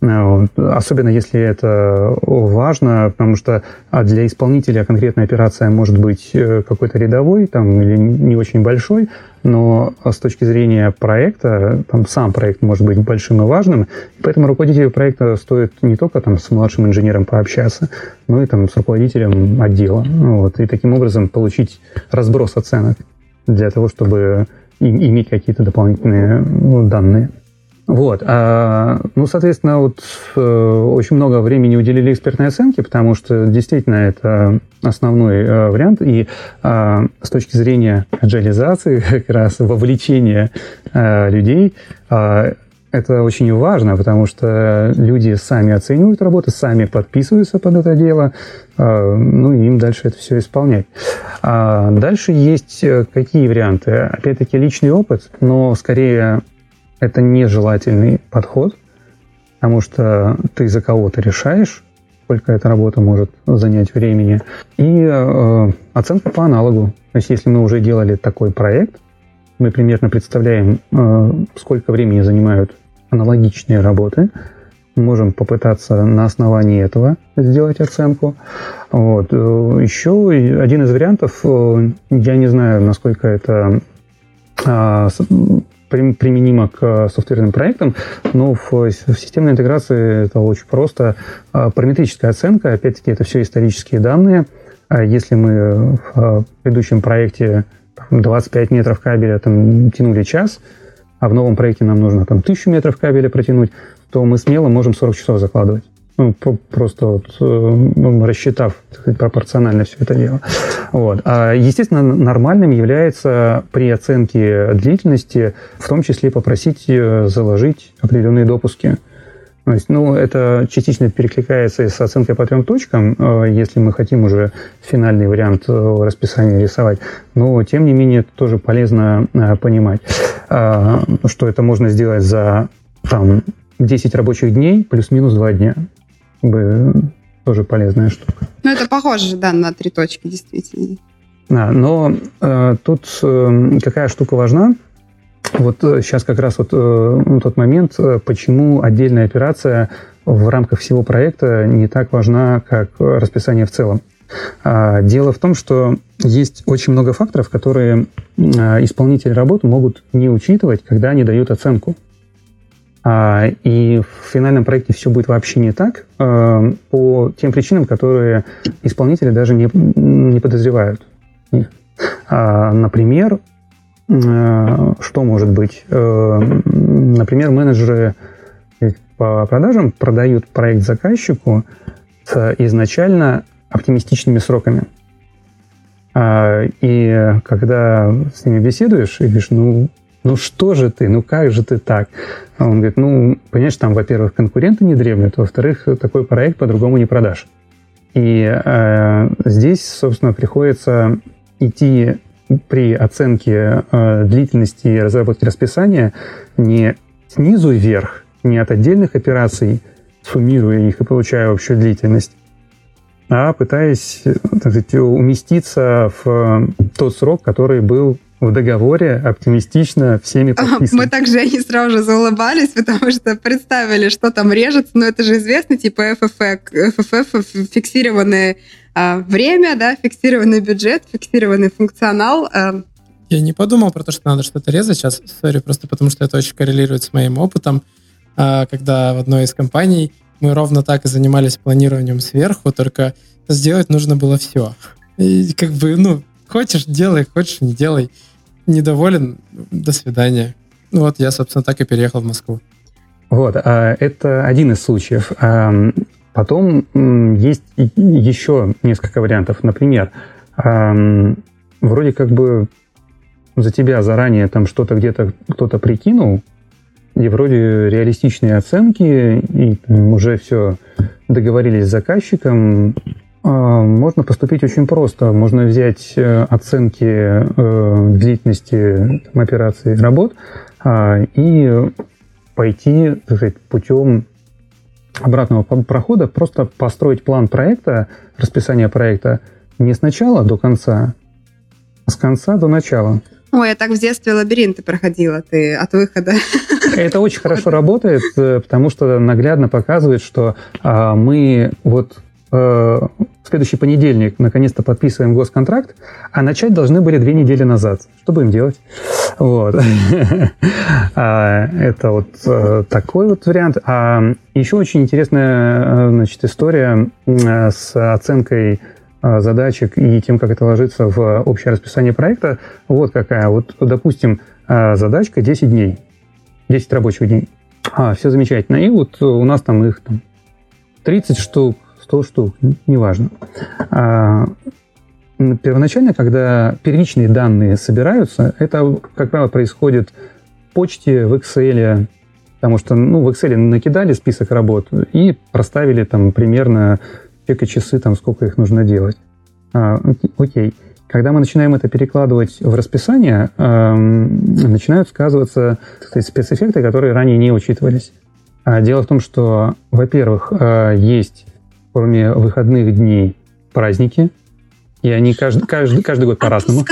Э, особенно если это важно, потому что а, для исполнителя конкретная операция может быть э, какой-то рядовой там, или не очень большой, но с точки зрения проекта, там сам проект может быть большим и важным, поэтому руководителю проекта стоит не только там, с младшим инженером пообщаться, но и там, с руководителем отдела. Вот, и таким образом получить разброс оценок для того, чтобы иметь какие-то дополнительные ну, данные. Вот. А, ну, соответственно, вот э, очень много времени уделили экспертной оценке, потому что действительно это основной э, вариант. И э, с точки зрения аджализации, как раз вовлечения э, людей, э, это очень важно, потому что люди сами оценивают работу, сами подписываются под это дело, э, ну и им дальше это все исполнять. А дальше есть э, какие варианты? Опять-таки личный опыт, но скорее это нежелательный подход, потому что ты за кого-то решаешь, сколько эта работа может занять времени. И э, оценка по аналогу. То есть если мы уже делали такой проект, мы примерно представляем, э, сколько времени занимают аналогичные работы, можем попытаться на основании этого сделать оценку. Вот. Э, Еще один из вариантов, э, я не знаю, насколько это а, применимо к софтверным проектам, но в, системной интеграции это очень просто. А, параметрическая оценка, опять-таки, это все исторические данные. А если мы в предыдущем проекте 25 метров кабеля там, тянули час, а в новом проекте нам нужно там, 1000 метров кабеля протянуть, то мы смело можем 40 часов закладывать. Ну, просто вот, э, ну, рассчитав сказать, пропорционально все это дело. Вот. А, естественно, нормальным является при оценке длительности в том числе попросить э, заложить определенные допуски. То есть, ну, это частично перекликается и с оценкой по трем точкам, э, если мы хотим уже финальный вариант расписания рисовать. Но, тем не менее, это тоже полезно понимать, что это можно сделать за там, 10 рабочих дней плюс-минус 2 дня тоже полезная штука. Ну, это похоже, да, на три точки, действительно. Да, но э, тут э, какая штука важна? Вот э, сейчас как раз вот э, тот момент, э, почему отдельная операция в рамках всего проекта не так важна, как расписание в целом. А, дело в том, что есть очень много факторов, которые э, исполнители работы могут не учитывать, когда они дают оценку. А, и в финальном проекте все будет вообще не так а, по тем причинам, которые исполнители даже не, не подозревают. А, например, что может быть? Например, менеджеры по продажам продают проект заказчику с изначально оптимистичными сроками. И когда с ними беседуешь и говоришь, ну, ну что же ты, ну как же ты так? А он говорит, ну, понимаешь, там, во-первых, конкуренты не дремлют, во-вторых, такой проект по-другому не продашь. И э, здесь, собственно, приходится идти при оценке э, длительности разработки расписания не снизу вверх, не от отдельных операций, суммируя их и получая общую длительность, а пытаясь так сказать, уместиться в тот срок, который был в договоре оптимистично всеми подписано. Мы также они сразу же заулыбались, потому что представили, что там режется, но это же известно, типа ФФФ фиксированное а, время, да, фиксированный бюджет, фиксированный функционал. А. Я не подумал про то, что надо что-то резать сейчас, сори, просто потому что это очень коррелирует с моим опытом, а, когда в одной из компаний мы ровно так и занимались планированием сверху, только сделать нужно было все. И как бы, ну, хочешь делай, хочешь не делай недоволен, до свидания. Ну вот я, собственно, так и переехал в Москву. Вот, а это один из случаев. Потом есть еще несколько вариантов. Например, вроде как бы за тебя заранее там что-то где-то кто-то прикинул, и вроде реалистичные оценки, и уже все договорились с заказчиком, а, можно поступить очень просто. Можно взять э, оценки э, длительности там, операций работ, и пойти так сказать, путем обратного прохода, просто построить план проекта, расписание проекта не сначала до конца, а с конца до начала. Ой, я так в детстве лабиринты проходила, ты от выхода. Это очень хорошо работает, э, потому что наглядно показывает, что а, мы вот э, в следующий понедельник наконец-то подписываем госконтракт, а начать должны были две недели назад. Что будем делать? Вот. А, это вот э, такой вот вариант. А еще очень интересная значит, история с оценкой а, задачек и тем, как это ложится в общее расписание проекта, вот какая. Вот, допустим, задачка 10 дней, 10 рабочих дней. А, все замечательно. И вот у нас там их там, 30 штук, 100 штук, неважно. А, первоначально, когда первичные данные собираются, это, как правило, происходит в почте, в Excel, потому что ну, в Excel накидали список работ и проставили там примерно чека часы, там, сколько их нужно делать. А, окей. Когда мы начинаем это перекладывать в расписание, э, начинают сказываться сказать, спецэффекты, которые ранее не учитывались. А дело в том, что, во-первых, э, есть кроме выходных дней праздники, и они каждый, каждый, каждый год по-разному.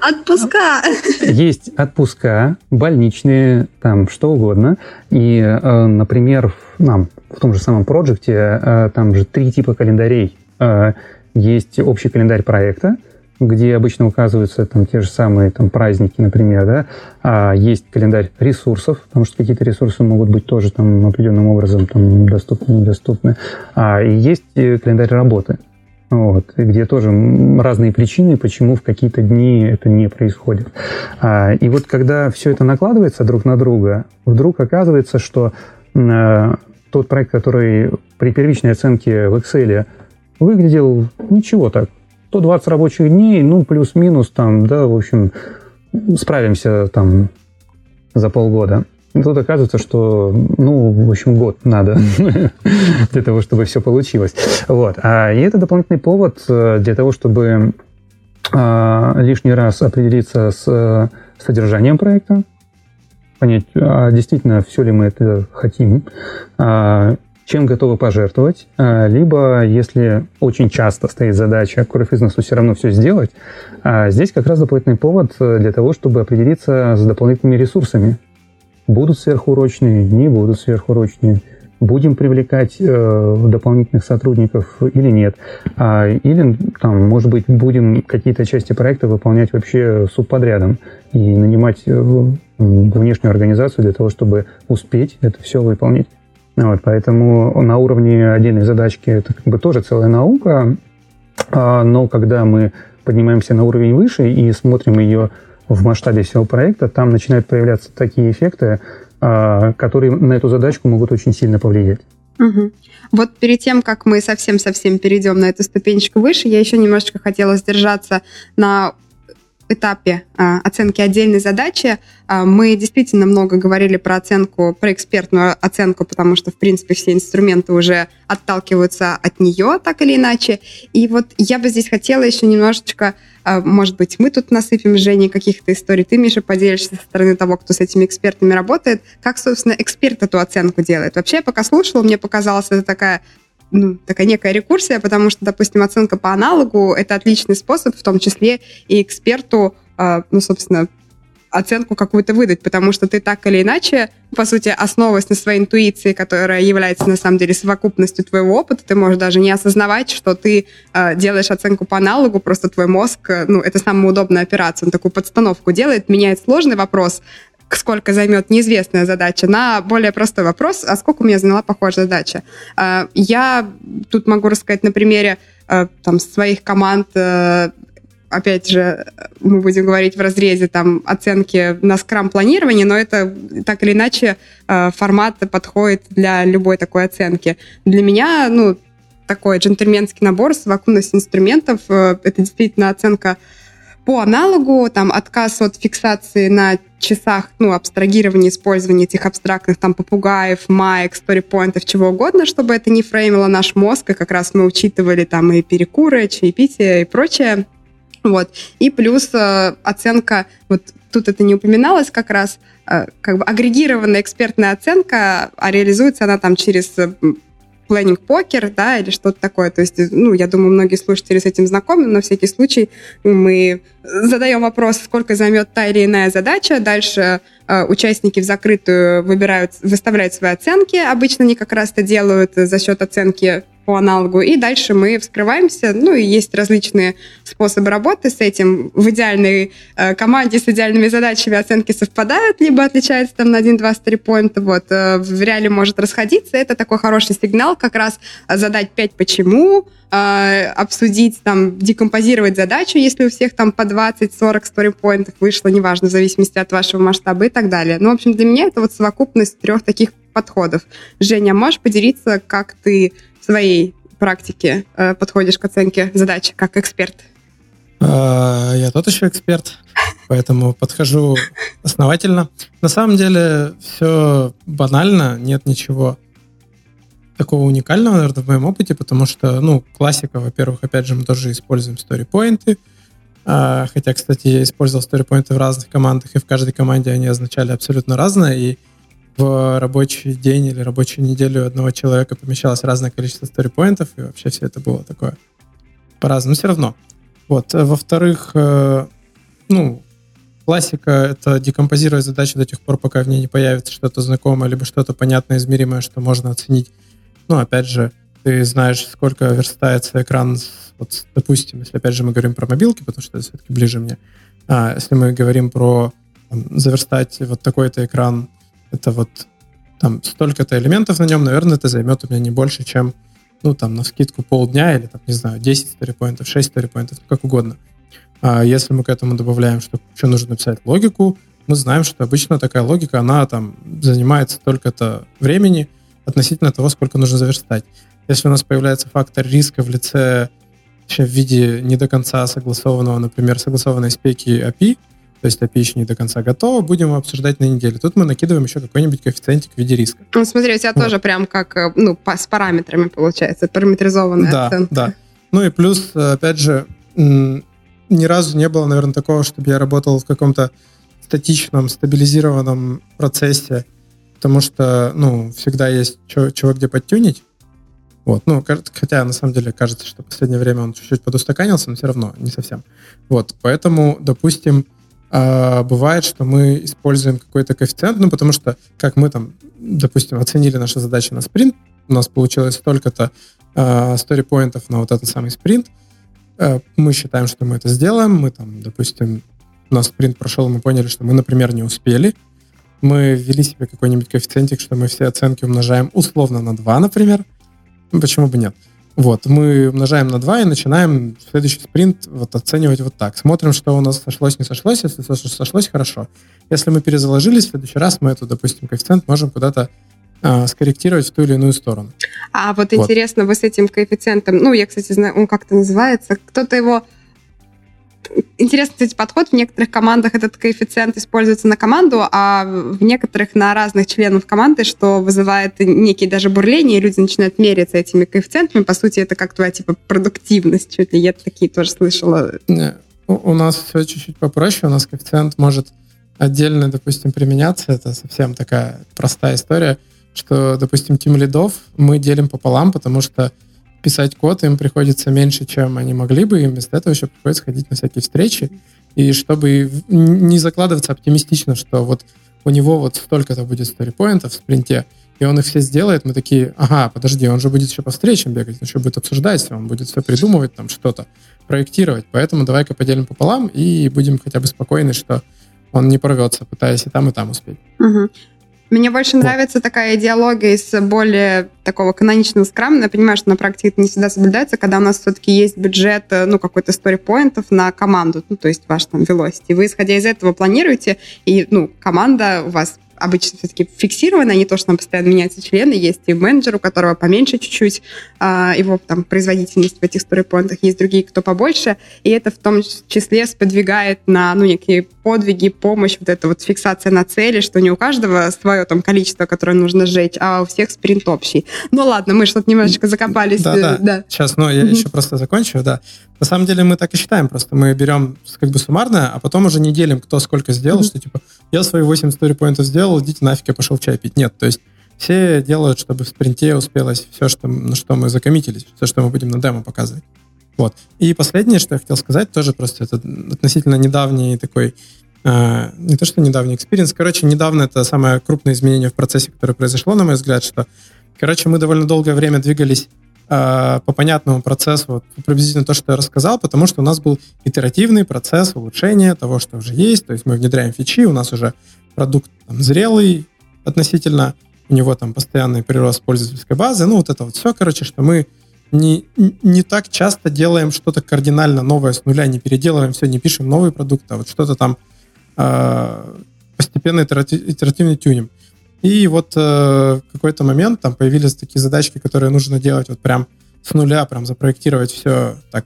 Отпуска! Есть отпуска, больничные, там что угодно. И, э, например, нам в том же самом проекте э, там же три типа календарей. Э, есть общий календарь проекта, где обычно указываются там те же самые там праздники, например, да, а есть календарь ресурсов, потому что какие-то ресурсы могут быть тоже там определенным образом там доступны, недоступны, а и есть календарь работы, вот, где тоже разные причины, почему в какие-то дни это не происходит. А, и вот когда все это накладывается друг на друга, вдруг оказывается, что а, тот проект, который при первичной оценке в Excel выглядел ничего так, 120 рабочих дней, ну, плюс-минус там, да, в общем, справимся там за полгода. И тут оказывается, что, ну, в общем, год надо для того, чтобы все получилось. Вот. А, и это дополнительный повод э, для того, чтобы а, лишний раз определиться с э, содержанием проекта, понять, а действительно, все ли мы это хотим, а, чем готовы пожертвовать, а, либо, если очень часто стоит задача core бизнесу все равно все сделать, а, здесь как раз дополнительный повод э, для того, чтобы определиться с дополнительными ресурсами, Будут сверхурочные, не будут сверхурочные. Будем привлекать э, дополнительных сотрудников или нет. А, или, там, может быть, будем какие-то части проекта выполнять вообще субподрядом и нанимать э, внешнюю организацию для того, чтобы успеть это все выполнить. Вот, поэтому на уровне отдельной задачки это как бы тоже целая наука, а, но когда мы поднимаемся на уровень выше и смотрим ее в масштабе всего проекта, там начинают появляться такие эффекты, а, которые на эту задачку могут очень сильно повлиять. Угу. Вот перед тем, как мы совсем-совсем перейдем на эту ступенечку выше, я еще немножечко хотела сдержаться на этапе а, оценки отдельной задачи а, мы действительно много говорили про оценку, про экспертную оценку, потому что, в принципе, все инструменты уже отталкиваются от нее, так или иначе. И вот я бы здесь хотела еще немножечко, а, может быть, мы тут насыпем Жене каких-то историй, ты, Миша, поделишься со стороны того, кто с этими экспертами работает, как, собственно, эксперт эту оценку делает. Вообще, я пока слушала, мне показалось, это такая ну, такая некая рекурсия, потому что, допустим, оценка по аналогу — это отличный способ, в том числе и эксперту, э, ну, собственно, оценку какую-то выдать, потому что ты так или иначе, по сути, основываясь на своей интуиции, которая является на самом деле совокупностью твоего опыта, ты можешь даже не осознавать, что ты э, делаешь оценку по аналогу, просто твой мозг, ну, это самая удобная операция, он такую подстановку делает, меняет сложный вопрос сколько займет неизвестная задача, на более простой вопрос, а сколько у меня заняла похожая задача. А, я тут могу рассказать на примере э, там, своих команд, э, опять же, мы будем говорить в разрезе там оценки на скрам-планировании, но это так или иначе э, формат подходит для любой такой оценки. Для меня, ну, такой джентльменский набор, совокупность инструментов, это действительно оценка по аналогу, там, отказ от фиксации на часах, ну, абстрагирования, использования этих абстрактных там попугаев, маек, сторипоинтов, чего угодно, чтобы это не фреймило наш мозг, и как раз мы учитывали там и перекуры, чаепитие и прочее. Вот. И плюс э, оценка вот тут это не упоминалось как раз, э, как бы агрегированная экспертная оценка, а реализуется она там через planning покер, да, или что-то такое. То есть, ну, я думаю, многие слушатели с этим знакомы, но на всякий случай мы задаем вопрос, сколько займет та или иная задача. Дальше э, участники в закрытую выбирают, выставляют свои оценки. Обычно они как раз это делают за счет оценки по аналогу, и дальше мы вскрываемся. Ну, и есть различные способы работы с этим. В идеальной э, команде с идеальными задачами оценки совпадают, либо отличаются там на 1-2 сторипоинта. Вот. Э, в реале может расходиться. Это такой хороший сигнал как раз задать 5 «почему», э, обсудить, там, декомпозировать задачу, если у всех там по 20-40 сторипоинтов вышло, неважно, в зависимости от вашего масштаба и так далее. Ну, в общем, для меня это вот совокупность трех таких подходов. Женя, можешь поделиться, как ты своей практике э, подходишь к оценке задач как эксперт? А, я тот еще эксперт, поэтому подхожу основательно. На самом деле все банально, нет ничего такого уникального, наверное, в моем опыте, потому что, ну, классика, во-первых, опять же, мы тоже используем сторипоинты, а, хотя, кстати, я использовал сторипоинты в разных командах, и в каждой команде они означали абсолютно разное, и в рабочий день или рабочую неделю одного человека помещалось разное количество сторипоинтов, и вообще все это было такое по-разному. Но все равно. Вот. Во-вторых, э, ну, классика — это декомпозировать задачу до тех пор, пока в ней не появится что-то знакомое, либо что-то понятное, измеримое, что можно оценить. Ну, опять же, ты знаешь, сколько верстается экран, вот, допустим, если опять же мы говорим про мобилки, потому что это все-таки ближе мне, а если мы говорим про там, заверстать вот такой-то экран это вот там столько-то элементов на нем, наверное, это займет у меня не больше, чем, ну, там, на скидку полдня или, там, не знаю, 10 сторипоинтов, 6 сторипоинтов, как угодно. А если мы к этому добавляем, что еще нужно написать логику, мы знаем, что обычно такая логика, она там занимает столько-то времени относительно того, сколько нужно заверстать. Если у нас появляется фактор риска в лице в виде не до конца согласованного, например, согласованной спеки API, то есть API еще не до конца готова, будем обсуждать на неделе. Тут мы накидываем еще какой-нибудь коэффициентик в виде риска. Ну, смотри, у тебя вот. тоже прям как, э, ну, с параметрами получается, параметризованная да, оценка. Да, Ну и плюс, опять же, ни разу не было, наверное, такого, чтобы я работал в каком-то статичном, стабилизированном процессе, потому что, ну, всегда есть чего, чего где подтюнить. Вот, ну, хотя на самом деле кажется, что в последнее время он чуть-чуть подустаканился, но все равно не совсем. Вот, поэтому, допустим, а, бывает, что мы используем какой-то коэффициент, ну, потому что, как мы там, допустим, оценили наши задачи на спринт, у нас получилось столько-то э, story на вот этот самый спринт, э, мы считаем, что мы это сделаем, мы там, допустим, у нас спринт прошел, мы поняли, что мы, например, не успели, мы ввели себе какой-нибудь коэффициентик, что мы все оценки умножаем условно на 2, например, почему бы нет? Вот, мы умножаем на 2 и начинаем следующий спринт вот оценивать вот так. Смотрим, что у нас сошлось, не сошлось. Если сошлось, хорошо. Если мы перезаложились, в следующий раз мы эту, допустим, коэффициент можем куда-то э, скорректировать в ту или иную сторону. А вот, вот интересно, вы с этим коэффициентом, ну, я, кстати, знаю, он как-то называется, кто-то его интересный, кстати, подход. В некоторых командах этот коэффициент используется на команду, а в некоторых на разных членов команды, что вызывает некие даже бурления, и люди начинают мериться этими коэффициентами. По сути, это как твоя, типа, продуктивность. Чуть ли я такие тоже слышала. Не, у нас все чуть-чуть попроще. У нас коэффициент может отдельно, допустим, применяться. Это совсем такая простая история, что, допустим, тим лидов мы делим пополам, потому что писать код им приходится меньше, чем они могли бы, и вместо этого еще приходится ходить на всякие встречи. И чтобы не закладываться оптимистично, что вот у него вот столько-то будет сторипоинтов в спринте, и он их все сделает, мы такие, ага, подожди, он же будет еще по встречам бегать, он еще будет обсуждать, он будет все придумывать, там что-то, проектировать. Поэтому давай-ка поделим пополам и будем хотя бы спокойны, что он не порвется, пытаясь и там, и там успеть. Угу. Мне больше вот. нравится такая идеология из более такого каноничного скрама. Я понимаю, что на практике это не всегда соблюдается, когда у нас все-таки есть бюджет, э, ну, какой-то story на команду, ну, то есть ваш там velocity. Вы, исходя из этого, планируете, и, ну, команда у вас обычно все-таки фиксированная, не то, что там постоянно меняются члены, есть и менеджер, у которого поменьше чуть-чуть, а, его там производительность в этих сторипоинтах, есть другие, кто побольше, и это в том числе сподвигает на, ну, некие подвиги, помощь, вот эта вот фиксация на цели, что не у каждого свое там количество, которое нужно сжечь, а у всех спринт общий. Ну ладно, мы что-то немножечко закопались. Да, да. да. Сейчас, ну, я mm-hmm. еще просто закончу, да. На самом деле мы так и считаем, просто мы берем как бы суммарно, а потом уже не делим, кто сколько сделал, mm-hmm. что типа я свои 8 story сделал, идите нафиг, я пошел чай пить. Нет, то есть все делают, чтобы в спринте успелось все, что, на что мы закоммитились, все, что мы будем на демо показывать. Вот. И последнее, что я хотел сказать, тоже просто это относительно недавний такой, э, не то что недавний experience, короче, недавно это самое крупное изменение в процессе, которое произошло, на мой взгляд, что, короче, мы довольно долгое время двигались э, по понятному процессу, вот, приблизительно то, что я рассказал, потому что у нас был итеративный процесс улучшения того, что уже есть, то есть мы внедряем фичи, у нас уже продукт там, зрелый относительно, у него там постоянный прирост пользовательской базы, ну вот это вот все, короче, что мы не, не так часто делаем что-то кардинально новое с нуля, не переделываем все, не пишем новый продукт, а вот что-то там э, постепенно итеративный тюнем. И вот э, в какой-то момент там появились такие задачки, которые нужно делать вот прям с нуля, прям запроектировать все так,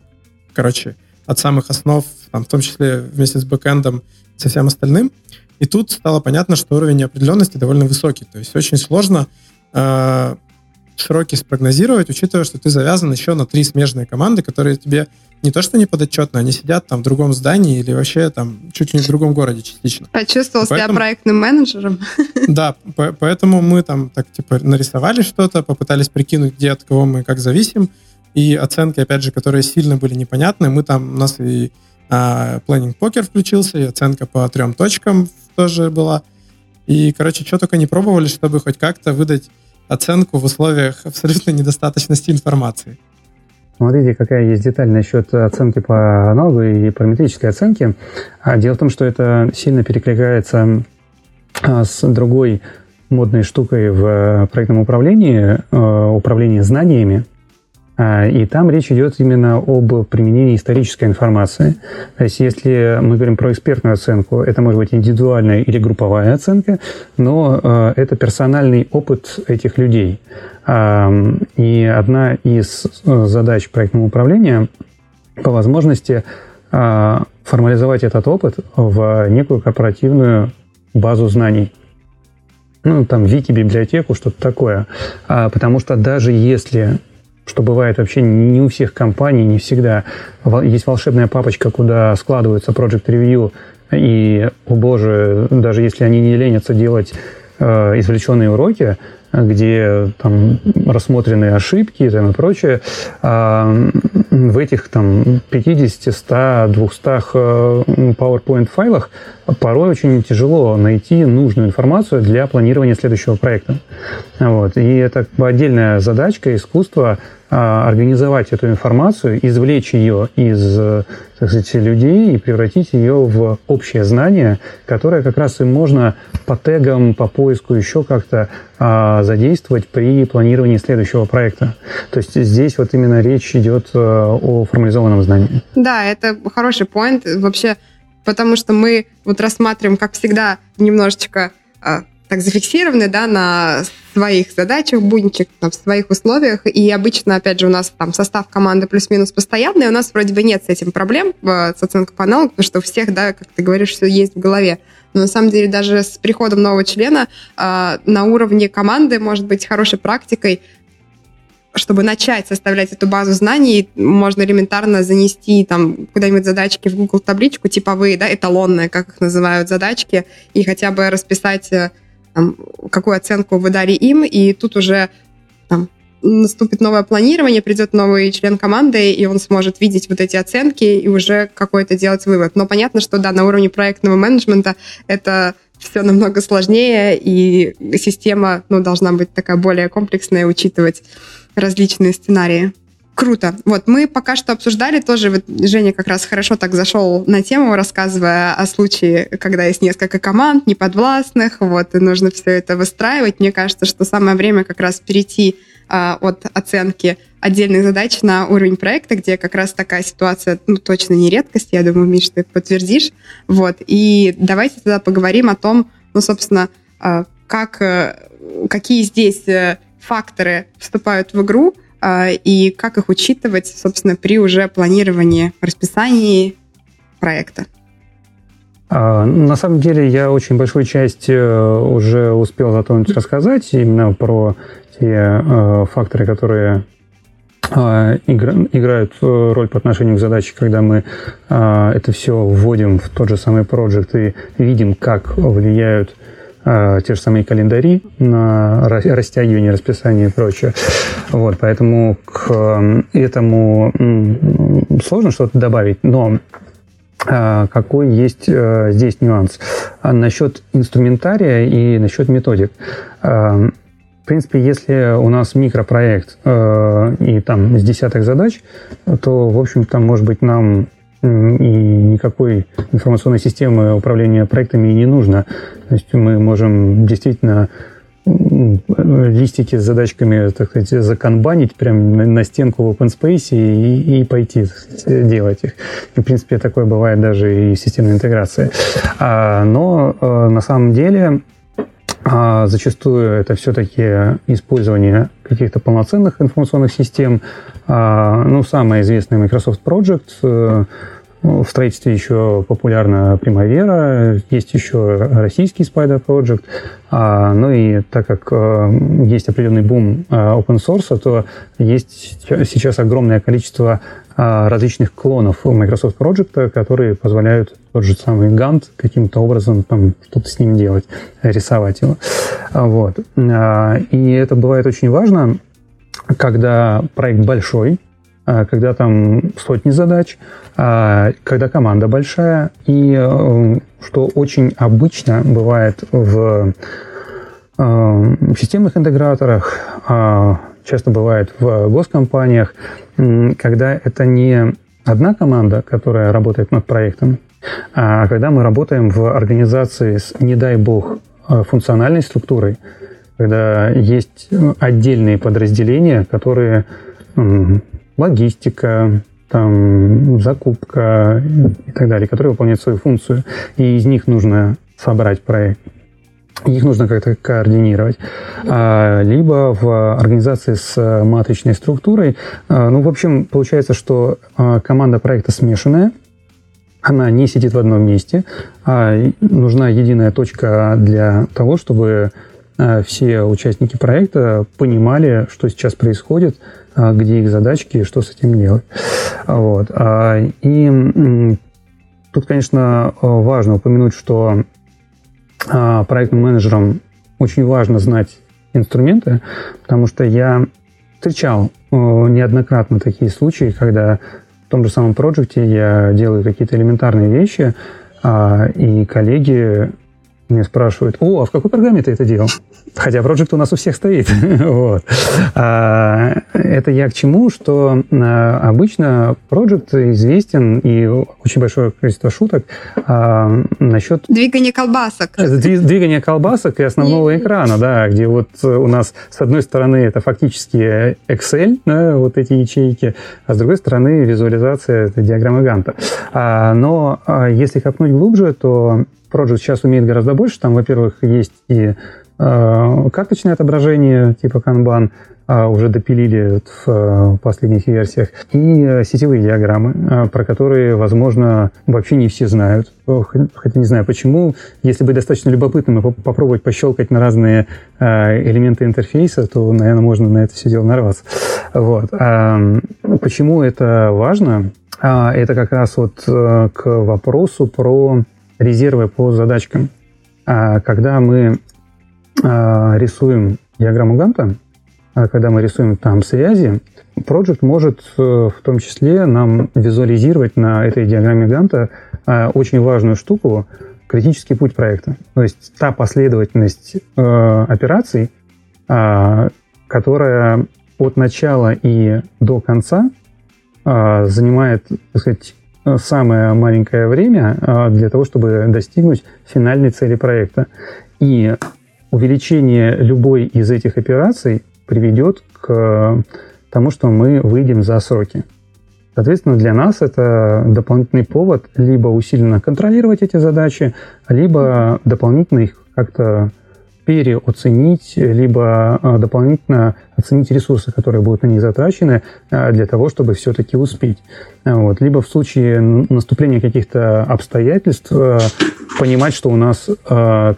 короче, от самых основ, там, в том числе вместе с бэкэндом, со всем остальным. И тут стало понятно, что уровень неопределенности довольно высокий. То есть очень сложно э, сроки спрогнозировать, учитывая, что ты завязан еще на три смежные команды, которые тебе не то что не подотчетны, они сидят там в другом здании или вообще там чуть ли не в другом городе частично. Почувствовал поэтому, себя проектным менеджером. Да, по- поэтому мы там так типа нарисовали что-то, попытались прикинуть, где от кого мы как зависим, и оценки, опять же, которые сильно были непонятны, мы там, у нас и планинг покер включился, и оценка по трем точкам тоже была. И, короче, что только не пробовали, чтобы хоть как-то выдать оценку в условиях абсолютной недостаточности информации. Смотрите, какая есть деталь насчет оценки по аналогу и параметрической оценки. А, дело в том, что это сильно перекликается а, с другой модной штукой в проектном управлении, а, управлении знаниями. А, и там речь идет именно об применении исторической информации. То есть если мы говорим про экспертную оценку, это может быть индивидуальная или групповая оценка, но а, это персональный опыт этих людей. А, и одна из задач проектного управления по возможности формализовать этот опыт в некую корпоративную базу знаний ну, там, вики-библиотеку, что-то такое. А, потому что даже если что бывает вообще не у всех компаний, не всегда. Есть волшебная папочка, куда складываются Project Review, и, о боже, даже если они не ленятся делать э, извлеченные уроки, где там рассмотрены ошибки там, и прочее, а в этих там 50, 100, 200 PowerPoint файлах порой очень тяжело найти нужную информацию для планирования следующего проекта. Вот. И это отдельная задачка, искусство организовать эту информацию, извлечь ее из так сказать, людей и превратить ее в общее знание, которое как раз и можно по тегам, по поиску еще как-то а, задействовать при планировании следующего проекта. То есть здесь вот именно речь идет а, о формализованном знании. Да, это хороший поинт вообще, потому что мы вот рассматриваем, как всегда, немножечко а, так зафиксированы, да, на своих задачах, будничек, там, в своих условиях, и обычно, опять же, у нас там состав команды плюс-минус постоянный, у нас вроде бы нет с этим проблем с оценкой по аналогу, потому что у всех, да, как ты говоришь, все есть в голове. Но на самом деле даже с приходом нового члена э, на уровне команды может быть хорошей практикой чтобы начать составлять эту базу знаний, можно элементарно занести там куда-нибудь задачки в Google табличку типовые, да, эталонные, как их называют, задачки, и хотя бы расписать э, там, какую оценку вы дали им, и тут уже там, наступит новое планирование, придет новый член команды, и он сможет видеть вот эти оценки и уже какой-то делать вывод. Но понятно, что да, на уровне проектного менеджмента это все намного сложнее, и система ну, должна быть такая более комплексная, учитывать различные сценарии. Круто. Вот мы пока что обсуждали тоже, вот Женя как раз хорошо так зашел на тему, рассказывая о случае, когда есть несколько команд неподвластных, вот, и нужно все это выстраивать. Мне кажется, что самое время как раз перейти а, от оценки отдельных задач на уровень проекта, где как раз такая ситуация, ну, точно не редкость, я думаю, Миш, ты подтвердишь. Вот, и давайте тогда поговорим о том, ну, собственно, а, как, э, какие здесь э, факторы вступают в игру, и как их учитывать, собственно, при уже планировании, расписании проекта? А, на самом деле я очень большую часть э, уже успел затронуть рассказать именно про те э, факторы, которые играют роль по отношению к задаче, когда мы это все вводим в тот же самый проект и видим, как влияют э, те же самые календари на растягивание расписания и прочее. Вот, поэтому к этому сложно что-то добавить, но э, какой есть э, здесь нюанс? А насчет инструментария и насчет методик. Э, в принципе, если у нас микропроект э, и там с десяток задач, то, в общем, там, может быть, нам и никакой информационной системы управления проектами не нужно. То есть мы можем действительно листики с задачками, так сказать, законбанить прямо на стенку в OpenSpace и, и пойти делать их. И, в принципе, такое бывает даже и в системной интеграции. А, но э, на самом деле а зачастую это все-таки использование каких-то полноценных информационных систем. А, ну, самая известная Microsoft Project. Э, в строительстве еще популярна Primavera, есть еще российский Spider Project. А, ну и так как э, есть определенный бум э, open source, то есть сейчас огромное количество различных клонов Microsoft Project, которые позволяют тот же самый Gantt каким-то образом там что-то с ним делать, рисовать его. Вот. А, и это бывает очень важно, когда проект большой, а, когда там сотни задач, когда команда большая, и э, что очень обычно бывает в системных интеграторах, часто бывает в госкомпаниях, когда это не одна команда, которая работает над проектом, а когда мы работаем в организации с, не дай бог, э, функциональной структурой, когда есть ну, отдельные подразделения, которые логистика, там, закупка и так далее, которые выполняют свою функцию, и из них нужно собрать проект их нужно как-то координировать. А, либо в организации с матричной структурой. А, ну, в общем, получается, что а, команда проекта смешанная, она не сидит в одном месте, а нужна единая точка для того, чтобы все участники проекта понимали, что сейчас происходит, где их задачки и что с этим делать. Вот. И тут, конечно, важно упомянуть, что проектным менеджерам очень важно знать инструменты, потому что я встречал э, неоднократно такие случаи, когда в том же самом проекте я делаю какие-то элементарные вещи, а, и коллеги мне спрашивают, о, а в какой программе ты это делал? Хотя проект у нас у всех стоит. вот. а, это я к чему, что а, обычно проект известен и очень большое количество шуток а, насчет... Двигания колбасок. Э, двигания колбасок и основного экрана, да, где вот у нас с одной стороны это фактически Excel, да, вот эти ячейки, а с другой стороны визуализация диаграммы Ганта. А, но а, если копнуть глубже, то Project сейчас умеет гораздо больше. Там, во-первых, есть и э, карточное отображение типа Kanban, э, уже допилили в э, последних версиях, и э, сетевые диаграммы, э, про которые, возможно, вообще не все знают. Хотя не знаю почему. Если быть достаточно любопытным и попробовать пощелкать на разные элементы интерфейса, то, наверное, можно на это все дело нарваться. Вот. А, почему это важно? А, это как раз вот к вопросу про резервы по задачкам. А когда мы а, рисуем диаграмму Ганта, а когда мы рисуем там связи, Project может э, в том числе нам визуализировать на этой диаграмме Ганта очень важную штуку, критический путь проекта. То есть та последовательность э, операций, которая от начала и до конца занимает, так сказать, самое маленькое время а, для того, чтобы достигнуть финальной цели проекта. И увеличение любой из этих операций приведет к тому, что мы выйдем за сроки. Соответственно, для нас это дополнительный повод либо усиленно контролировать эти задачи, либо дополнительно их как-то переоценить, либо а, дополнительно оценить ресурсы, которые будут на них затрачены а, для того, чтобы все-таки успеть. Вот. Либо в случае наступления каких-то обстоятельств а, понимать, что у нас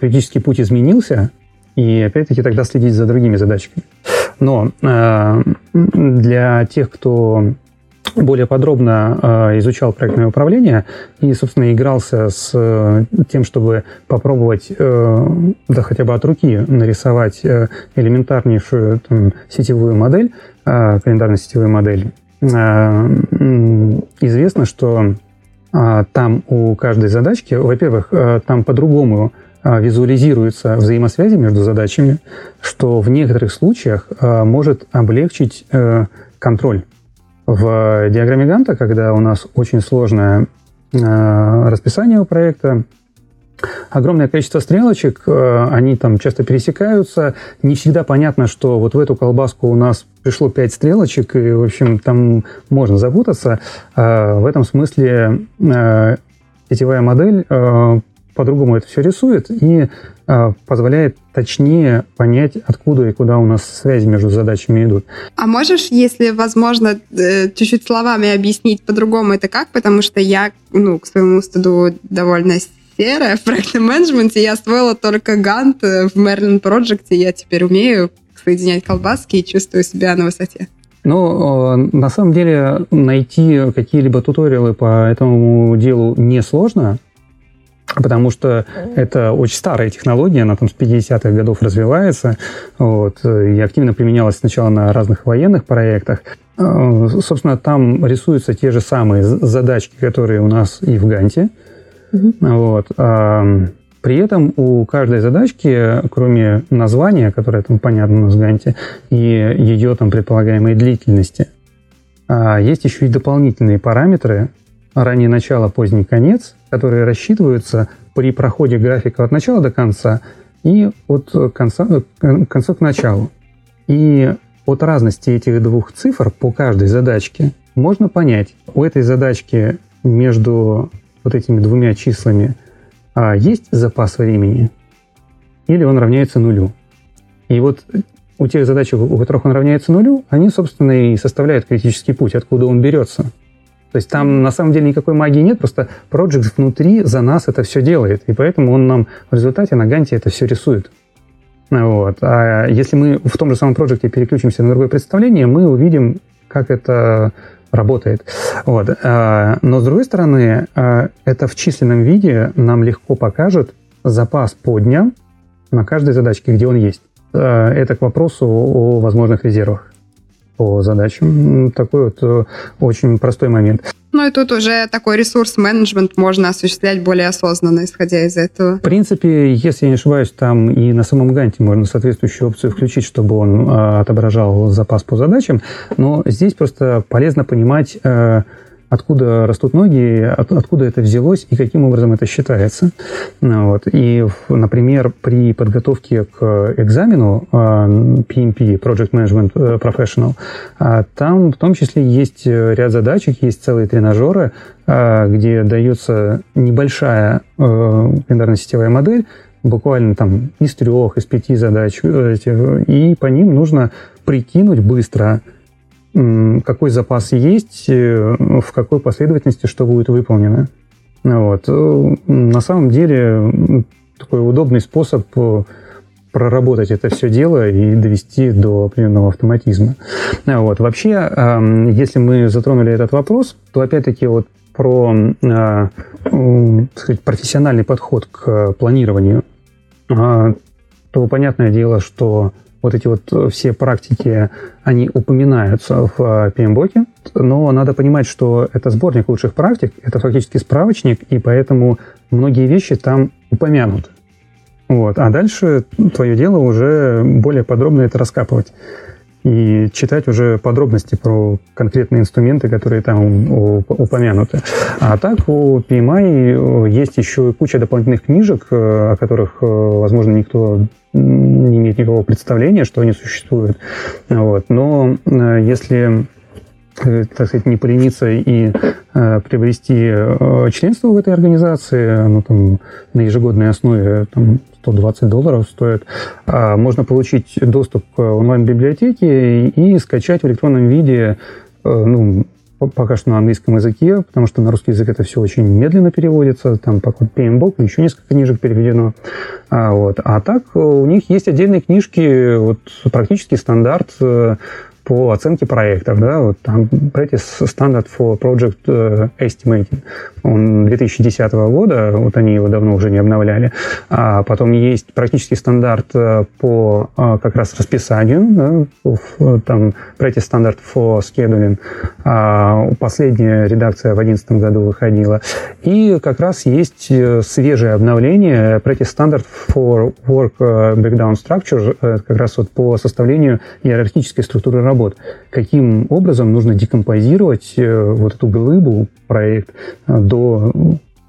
критический путь изменился, и опять-таки тогда следить за другими задачками. Но для тех, кто более подробно э, изучал проектное управление и, собственно, игрался с э, тем, чтобы попробовать, э, да хотя бы от руки нарисовать элементарнейшую там, сетевую модель, календарно-сетевую модель. Известно, что там у каждой задачки, во-первых, там по-другому визуализируются взаимосвязи между задачами, что в некоторых случаях может облегчить контроль в диаграмме Ганта, когда у нас очень сложное э, расписание у проекта, огромное количество стрелочек, э, они там часто пересекаются, не всегда понятно, что вот в эту колбаску у нас пришло 5 стрелочек, и, в общем, там можно запутаться. Э, в этом смысле сетевая модель по-другому это все рисует. И э, позволяет точнее понять, откуда и куда у нас связи между задачами идут. А можешь, если возможно, э, чуть-чуть словами объяснить по-другому это как? Потому что я, ну, к своему стыду довольно серая в проектном менеджменте. Я освоила только Гант в Merlin Project, я теперь умею соединять колбаски и чувствую себя на высоте. Ну, на самом деле найти какие-либо туториалы по этому делу несложно потому что это очень старая технология, она там с 50-х годов развивается, вот, и активно применялась сначала на разных военных проектах. Э, собственно, там рисуются те же самые задачки, которые у нас и в Ганте. Mm-hmm. Вот. А, при этом у каждой задачки, кроме названия, которое там понятно у нас в Ганте, и ее там предполагаемой длительности, а, есть еще и дополнительные параметры, раннее начало, поздний конец, которые рассчитываются при проходе графика от начала до конца и от конца, э, конца к началу. И от разности этих двух цифр по каждой задачке можно понять, у этой задачки между вот этими двумя числами а, есть запас времени или он равняется нулю. И вот у тех задач, у которых он равняется нулю, они, собственно, и составляют критический путь, откуда он берется. То есть там на самом деле никакой магии нет, просто Project внутри за нас это все делает, и поэтому он нам в результате на Ганте это все рисует. Вот. А если мы в том же самом проекте переключимся на другое представление, мы увидим, как это работает. Вот. А, но с другой стороны, а, это в численном виде нам легко покажет запас по дням на каждой задачке, где он есть. А, это к вопросу о возможных резервах по задачам. Такой вот э, очень простой момент. Ну и тут уже такой ресурс-менеджмент можно осуществлять более осознанно, исходя из этого. В принципе, если я не ошибаюсь, там и на самом ганте можно соответствующую опцию включить, чтобы он э, отображал запас по задачам. Но здесь просто полезно понимать, э, откуда растут ноги, от, откуда это взялось и каким образом это считается. Вот. И, например, при подготовке к экзамену PMP, а, Project Management э, Professional, а, там в том числе есть ряд задачек, есть целые тренажеры, а, где дается небольшая э, календарно-сетевая модель, буквально там из трех, из пяти задач, э, и по ним нужно прикинуть быстро, какой запас есть, э, в какой последовательности что будет выполнено. Вот. Э, на самом деле такой удобный способ э, проработать это все дело и довести до определенного автоматизма. Вот. Вообще, если мы затронули этот вопрос, то опять-таки вот про сказать, профессиональный подход к планированию, то понятное дело, что вот эти вот э, все практики, они упоминаются в э, PMBOK, но надо понимать, что это сборник лучших практик, это фактически справочник, и поэтому многие вещи там упомянуты. Вот. А дальше твое дело уже более подробно это раскапывать и читать уже подробности про конкретные инструменты, которые там упомянуты. А так у PMI э, есть еще куча дополнительных книжек, о которых, возможно, никто не имеет никакого представления, что они существуют. Вот. Но э, если э, так сказать, не полениться и э, приобрести э, членство в этой организации, ну, там, на ежегодной основе там, 120 долларов стоит, э, можно получить доступ к онлайн-библиотеке и, и скачать в электронном виде э, ну, пока что на английском языке, потому что на русский язык это все очень медленно переводится. Там пока PMBOK, еще несколько книжек переведено. А, вот. а так у них есть отдельные книжки, вот практически стандарт по оценке проектов, да, вот там Practice Standard for Project э, Estimating, он 2010 года, вот они его давно уже не обновляли, а потом есть практически стандарт э, по э, как раз расписанию, да, там Practice Standard for Scheduling, а последняя редакция в 2011 году выходила, и как раз есть свежее обновление Practice Standard for Work Breakdown Structure, как раз вот по составлению иерархической структуры работы работ. Каким образом нужно декомпозировать э, вот эту глыбу, проект, э, до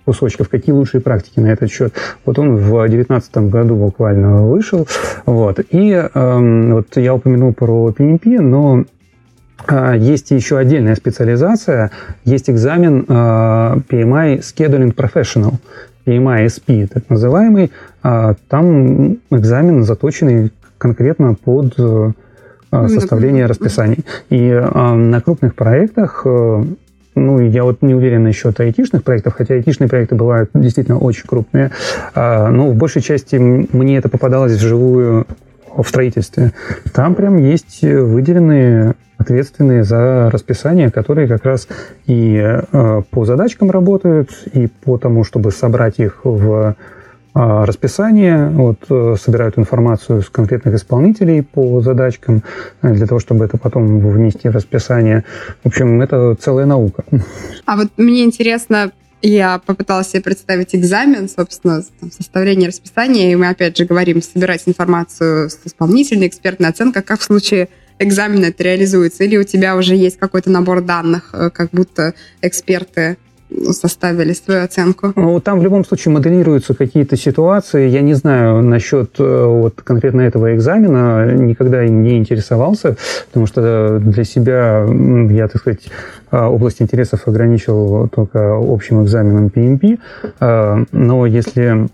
кусочков, какие лучшие практики на этот счет. Вот он в 2019 году буквально вышел. Вот. И э, вот я упомянул про PMP, но э, есть еще отдельная специализация, есть экзамен э, PMI Scheduling Professional, PMI SP, так называемый. Э, там экзамен заточенный конкретно под составления расписаний. И э, на крупных проектах э, ну, я вот не уверен насчет айтишных проектов, хотя айтишные проекты бывают действительно очень крупные. Но в большей части мне это попадалось вживую в строительстве. Там прям есть выделенные ответственные за расписание, которые как раз и по задачкам работают, и по тому, чтобы собрать их в а, расписание, вот, э, собирают информацию с конкретных исполнителей по задачкам, э, для того, чтобы это потом внести в расписание. В общем, это целая наука. А вот мне интересно, я попыталась себе представить экзамен, собственно, там, составление расписания, и мы опять же говорим собирать информацию с исполнительной, экспертной оценкой, как в случае экзамена это реализуется, или у тебя уже есть какой-то набор данных, э, как будто эксперты составили свою оценку? Ну, там в любом случае моделируются какие-то ситуации. Я не знаю насчет э, вот конкретно этого экзамена, никогда им не интересовался, потому что для себя я, так сказать, э, область интересов ограничил только общим экзаменом PMP. Э, но если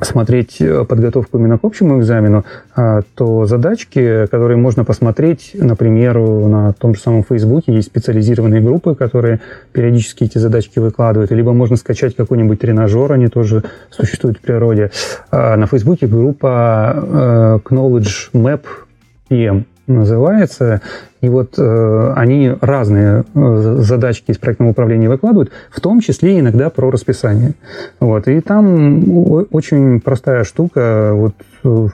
смотреть э, подготовку именно к общему экзамену, а, то задачки, которые можно посмотреть, например, на том же самом Фейсбуке есть специализированные группы, которые периодически эти задачки выкладывают, либо можно скачать какой-нибудь тренажер, они тоже существуют в природе. А, на Фейсбуке группа э, Knowledge Map PM называется. И вот э, они разные э, задачки из проектного управления выкладывают, в том числе иногда про расписание. Вот. И там очень простая штука, вот э,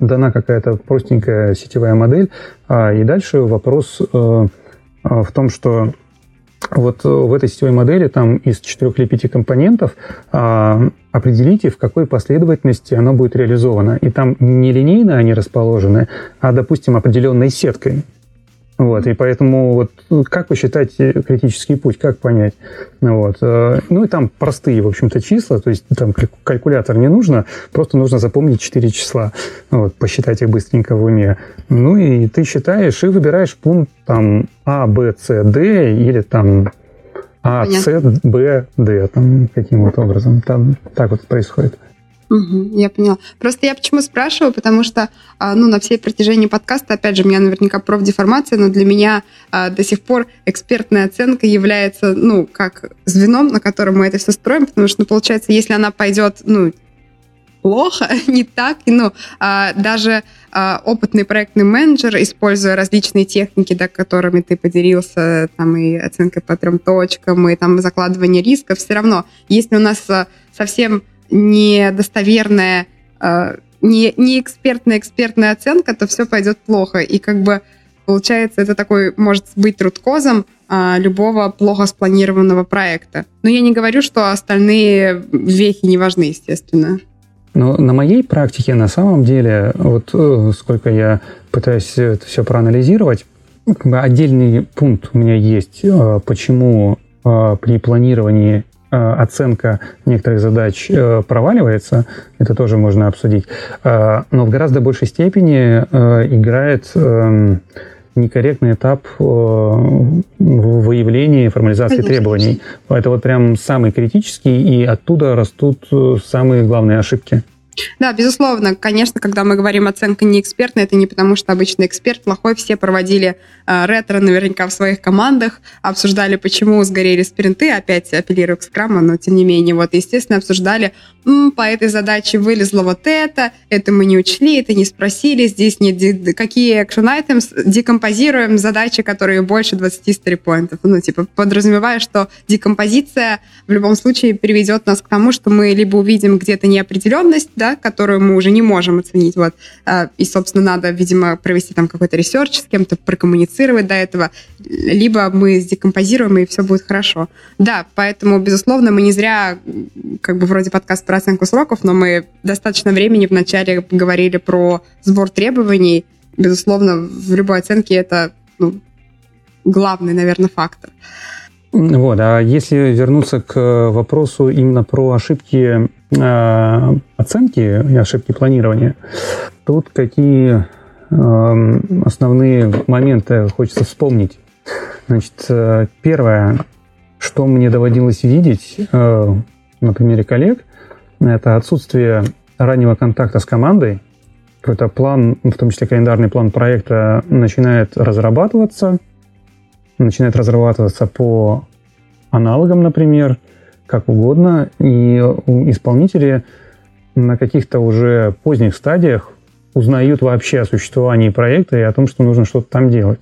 дана какая-то простенькая сетевая модель, а, и дальше вопрос э, э в том, что вот в этой сетевой модели там из четырех или пяти компонентов а, определите, в какой последовательности оно будет реализовано. И там не линейно они расположены, а, допустим, определенной сеткой. Вот, и поэтому вот ну, как посчитать критический путь, как понять? Вот. Э, ну и там простые, в общем-то, числа, то есть там калькулятор не нужно, просто нужно запомнить 4 числа, вот, посчитать их быстренько в уме. Ну и ты считаешь и выбираешь пункт там А, Б, С, Д или там А, С, Б, Д, там каким вот образом. Там так вот происходит. Угу, я поняла. Просто я почему спрашиваю, потому что а, ну, на всей протяжении подкаста, опять же, у меня наверняка профдеформация, но для меня а, до сих пор экспертная оценка является, ну, как звеном, на котором мы это все строим, потому что, ну, получается, если она пойдет, ну, плохо, не так, ну, а, даже а, опытный проектный менеджер, используя различные техники, да, которыми ты поделился, там, и оценкой по трем точкам, и там закладывание рисков, все равно, если у нас а, совсем недостоверная, э, не, не экспертная экспертная оценка, то все пойдет плохо. И как бы получается, это такой может быть руткозом а, любого плохо спланированного проекта. Но я не говорю, что остальные вехи не важны, естественно. Но на моей практике, на самом деле, вот э, сколько я пытаюсь это все проанализировать, отдельный пункт у меня есть, э, почему при планировании оценка некоторых задач э, проваливается, это тоже можно обсудить, э, но в гораздо большей степени играет эм, некорректный этап выявления и формализации Конечно. требований. Это вот прям самый критический, и оттуда растут самые главные ошибки. Да, безусловно. Конечно, когда мы говорим оценка не экспертная, это не потому, что обычный эксперт плохой. Все проводили э, ретро наверняка в своих командах, обсуждали, почему сгорели спринты, опять апеллирую к скраму, но тем не менее, вот, естественно, обсуждали, М, по этой задаче вылезло вот это, это мы не учли, это не спросили, здесь нет какие action items, декомпозируем задачи, которые больше 20 story point ов. Ну, типа, подразумевая, что декомпозиция в любом случае приведет нас к тому, что мы либо увидим где-то неопределенность, да, которую мы уже не можем оценить, вот, а, и, собственно, надо, видимо, провести там какой-то research, с кем-то прокоммуницировать до этого, либо мы декомпозируем, и все будет хорошо. Да, поэтому, безусловно, мы не зря, как бы, вроде подкаст про оценку сроков, но мы достаточно времени вначале говорили про сбор требований. Безусловно, в любой оценке это ну, главный, наверное, фактор. Вот, а если вернуться к вопросу именно про ошибки э, оценки и ошибки планирования, тут какие э, основные моменты хочется вспомнить. Значит, э, первое, что мне доводилось видеть э, на примере коллег, это отсутствие раннего контакта с командой. Какой-то план, в том числе календарный план проекта, начинает разрабатываться – начинает разрабатываться по аналогам, например, как угодно, и исполнители на каких-то уже поздних стадиях узнают вообще о существовании проекта и о том, что нужно что-то там делать.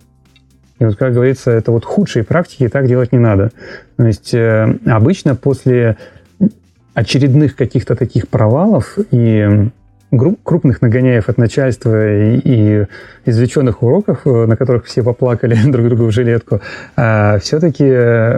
И вот, как говорится, это вот худшие практики, так делать не надо. То есть э, обычно после очередных каких-то таких провалов и крупных нагоняев от начальства и, и извлеченных уроков, э, на которых все поплакали друг другу в жилетку, а все-таки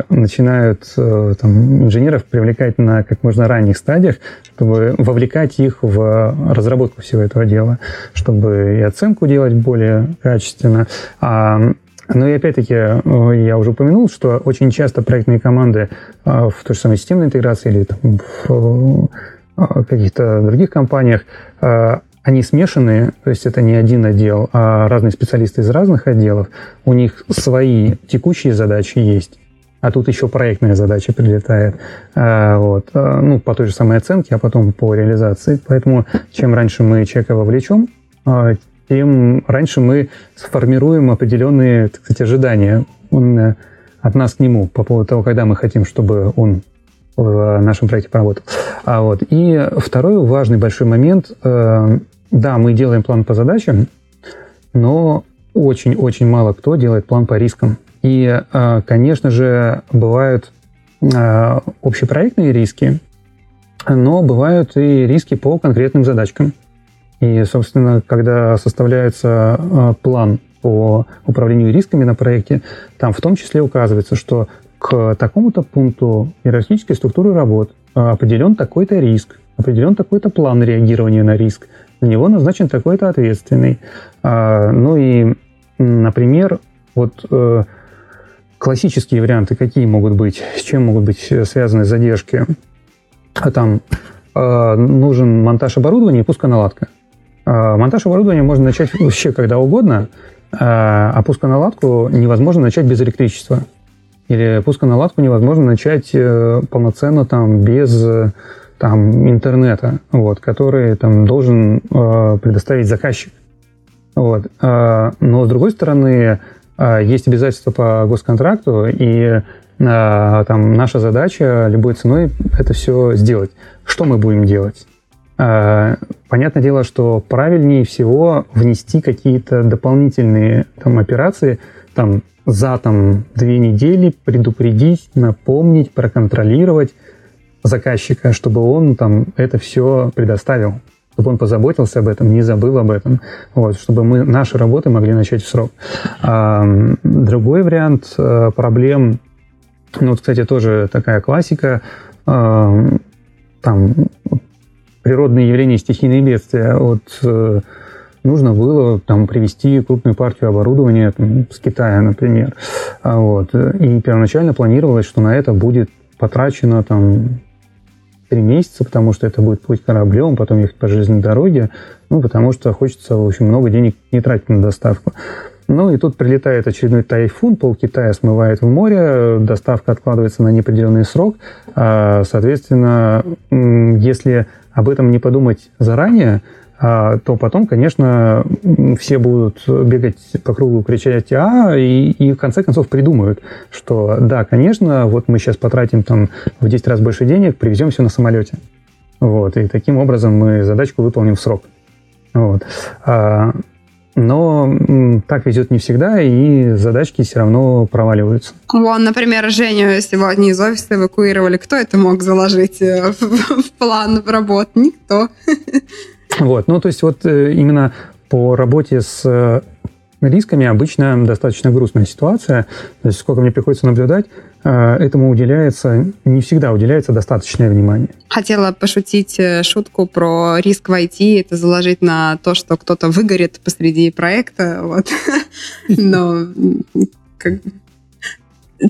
начинают э, там, инженеров привлекать на как можно ранних стадиях, чтобы вовлекать их в разработку всего этого дела, чтобы и оценку делать более качественно. А ну и опять-таки, э, я уже упомянул, что очень часто проектные команды в той же самой системной интеграции или там, в каких-то других компаниях, а, они смешанные, то есть это не один отдел, а разные специалисты из разных отделов. У них свои текущие задачи есть, а тут еще проектная задача прилетает. А, вот. А, ну, по той же самой оценке, а потом по реализации. Поэтому чем раньше мы человека вовлечем, тем раньше мы сформируем определенные, так сказать, ожидания э, от нас к нему по поводу того, когда мы хотим, чтобы он в нашем проекте поработал. А вот. И второй важный большой момент. Э, да, мы делаем план по задачам, но очень-очень мало кто делает план по рискам. И, э, конечно же, бывают э, общепроектные риски, но бывают и риски по конкретным задачкам. И, собственно, когда составляется план по управлению рисками на проекте, там в том числе указывается, что к такому-то пункту иерархической структуры работ а, определен такой-то риск, определен такой-то план реагирования на риск, на него назначен такой-то ответственный. А, ну и, например, вот э, классические варианты какие могут быть, с чем могут быть связаны задержки? А там э, нужен монтаж оборудования и пусконаладка. Монтаж оборудования можно начать вообще когда угодно, а пусконаладку невозможно начать без электричества. Или пусконаладку невозможно начать э, полноценно там без э, там, интернета, вот, который там должен э, предоставить заказчик. Вот. Э, но с другой стороны, есть обязательства по госконтракту, и там наша задача любой ценой это все сделать. Что мы будем делать? Понятное дело, что правильнее всего внести какие-то дополнительные там, операции, там, за там, две недели предупредить, напомнить, проконтролировать заказчика, чтобы он там это все предоставил, чтобы он позаботился об этом, не забыл об этом, вот, чтобы мы наши работы могли начать в срок. А, другой вариант а, проблем, ну вот, кстати, тоже такая классика, а, там природные явления, стихийные бедствия. Вот э, нужно было там привезти крупную партию оборудования там, с Китая, например. А вот. И первоначально планировалось, что на это будет потрачено там три месяца, потому что это будет путь кораблем, потом ехать по железной дороге, ну, потому что хочется, в общем, много денег не тратить на доставку. Ну и тут прилетает очередной тайфун, пол Китая смывает в море, доставка откладывается на неопределенный срок. А, соответственно, если об этом не подумать заранее, то потом, конечно, все будут бегать по кругу, кричать «а», и, и в конце концов придумают, что да, конечно, вот мы сейчас потратим там в 10 раз больше денег, привезем все на самолете. Вот, и таким образом мы задачку выполним в срок. Вот. А, но так везет не всегда, и задачки все равно проваливаются. Вон, например, Женю сегодня из офиса эвакуировали. Кто это мог заложить э, в план работ? Никто. Вот, ну то есть вот э, именно по работе с э, рисками обычно достаточно грустная ситуация. То есть сколько мне приходится наблюдать, э, этому уделяется, не всегда уделяется достаточное внимание. Хотела пошутить шутку про риск в IT, это заложить на то, что кто-то выгорит посреди проекта, вот. Но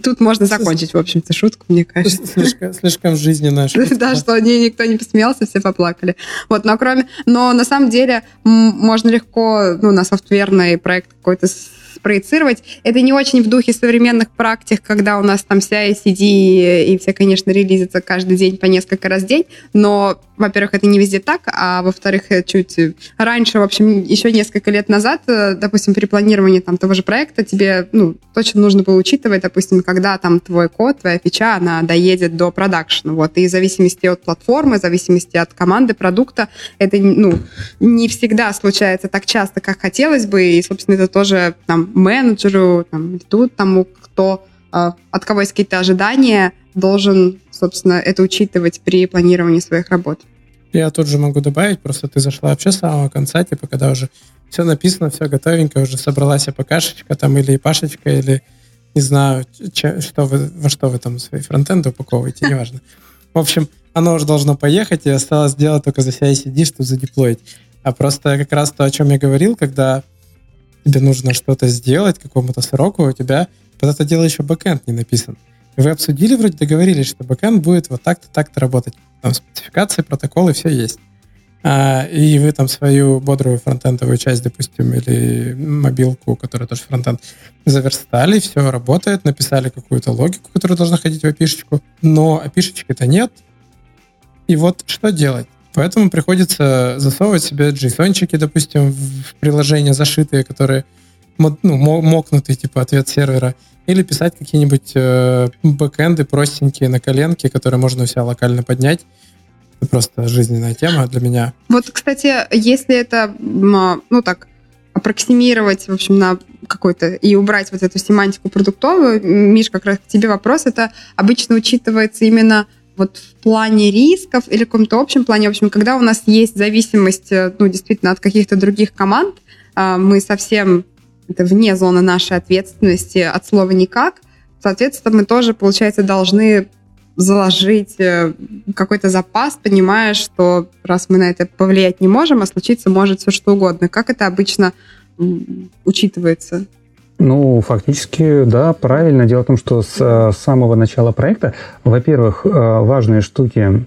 Тут можно закончить, в общем-то, шутку, мне кажется. Слишком, слишком жизненная шутка. Да, что не, никто не посмеялся, все поплакали. Вот, но кроме... Но на самом деле можно легко ну, на софтверный проект какой-то проецировать. Это не очень в духе современных практик, когда у нас там вся CD и все, конечно, релизятся каждый день по несколько раз в день, но, во-первых, это не везде так, а во-вторых, чуть раньше, в общем, еще несколько лет назад, э, допустим, при планировании там того же проекта тебе, ну, точно нужно было учитывать, допустим, когда там твой код, твоя фича, она доедет до продакшена, вот, и в зависимости от платформы, в зависимости от команды, продукта, это, ну, не всегда случается так часто, как хотелось бы, и, собственно, это тоже там менеджеру, там, тут тому, кто, э, от кого есть какие-то ожидания, должен, собственно, это учитывать при планировании своих работ. Я тут же могу добавить, просто ты зашла вообще с самого конца, типа, когда уже все написано, все готовенько, уже собралась АПКшечка там или ипашечка, или не знаю, че, что вы, во что вы там свои фронтенды упаковываете, неважно. В общем, оно уже должно поехать, и осталось сделать только за CI-CD, чтобы задеплоить. А просто как раз то, о чем я говорил, когда тебе нужно что-то сделать какому-то сроку, у тебя под это дело еще бэкэнд не написан. Вы обсудили, вроде договорились, что бэкэнд будет вот так-то, так-то работать. Там спецификации, протоколы, все есть. А, и вы там свою бодрую фронтендовую часть, допустим, или мобилку, которая тоже фронтенд, заверстали, все работает, написали какую-то логику, которая должна ходить в API но API-то нет. И вот что делать? Поэтому приходится засовывать себе джейсончики, допустим, в приложения зашитые, которые ну, мокнутый, типа ответ сервера, или писать какие-нибудь э, бэкэнды простенькие на коленке, которые можно у себя локально поднять. Это просто жизненная тема для меня. Вот, кстати, если это, ну так, аппроксимировать, в общем, на какой-то и убрать вот эту семантику продуктовую, Миш, как раз к тебе вопрос, это обычно учитывается именно вот в плане рисков или в каком-то общем плане, в общем, когда у нас есть зависимость, э, ну, действительно, от каких-то других команд, а, мы совсем это вне зоны нашей ответственности от слова никак, соответственно, мы тоже, получается, должны заложить э, какой-то запас, понимая, что раз мы на это повлиять не можем, а случиться может все что угодно. Как это обычно учитывается? Ну, фактически, да, правильно. Дело в том, что с, э, самого начала проекта, во-первых, э, важные штуки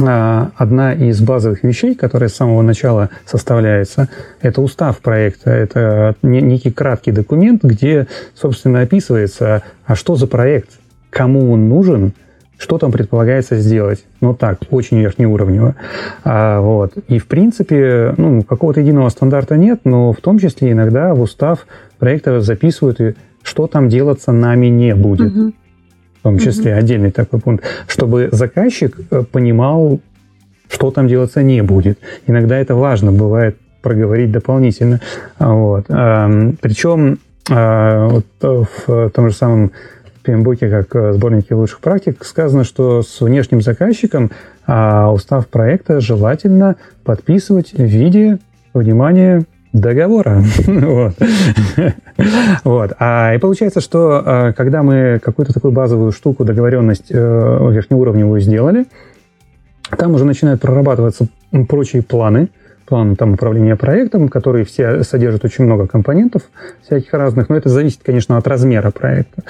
э, Одна из базовых вещей, которая с самого начала составляется, это устав проекта. Это некий краткий документ, где, собственно, описывается, а что за проект, кому он нужен, что там предполагается сделать. Ну так, очень верхнеуровнево. А, вот. И в принципе, ну, какого-то единого стандарта нет, но в том числе иногда в устав проекта записывают, и что там делаться нами не будет. Угу. В том числе угу. отдельный такой пункт, чтобы заказчик э, понимал, что там делаться не будет. Иногда это важно бывает проговорить дополнительно. Вот. Причем а, вот в том же самом PMBOK как э, сборнике лучших практик сказано, что с внешним заказчиком а, устав проекта желательно подписывать в виде, внимания, договора. вот. вот. А, и получается, что а, когда мы какую-то такую базовую штуку, договоренность э, верхнеуровневую сделали, там уже начинают прорабатываться прочие планы, план там, управления проектом, который все содержит очень много компонентов всяких разных, но это зависит, конечно, от размера проекта.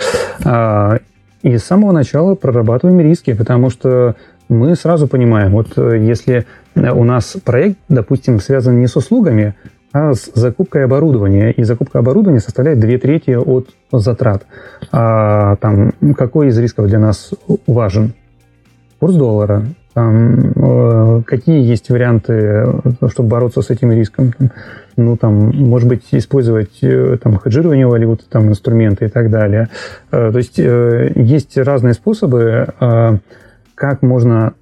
А, и с самого начала прорабатываем риски, потому что мы сразу понимаем, вот э, если у нас проект, допустим, связан не с услугами, а с закупкой оборудования, и закупка оборудования составляет две трети от затрат. А, там, какой из рисков для нас важен? Курс доллара, там, э, какие есть варианты, чтобы бороться с этим риском? Ну, там, может быть, использовать там, хеджирование валюты, там, инструменты и так далее. То есть есть разные способы, как можно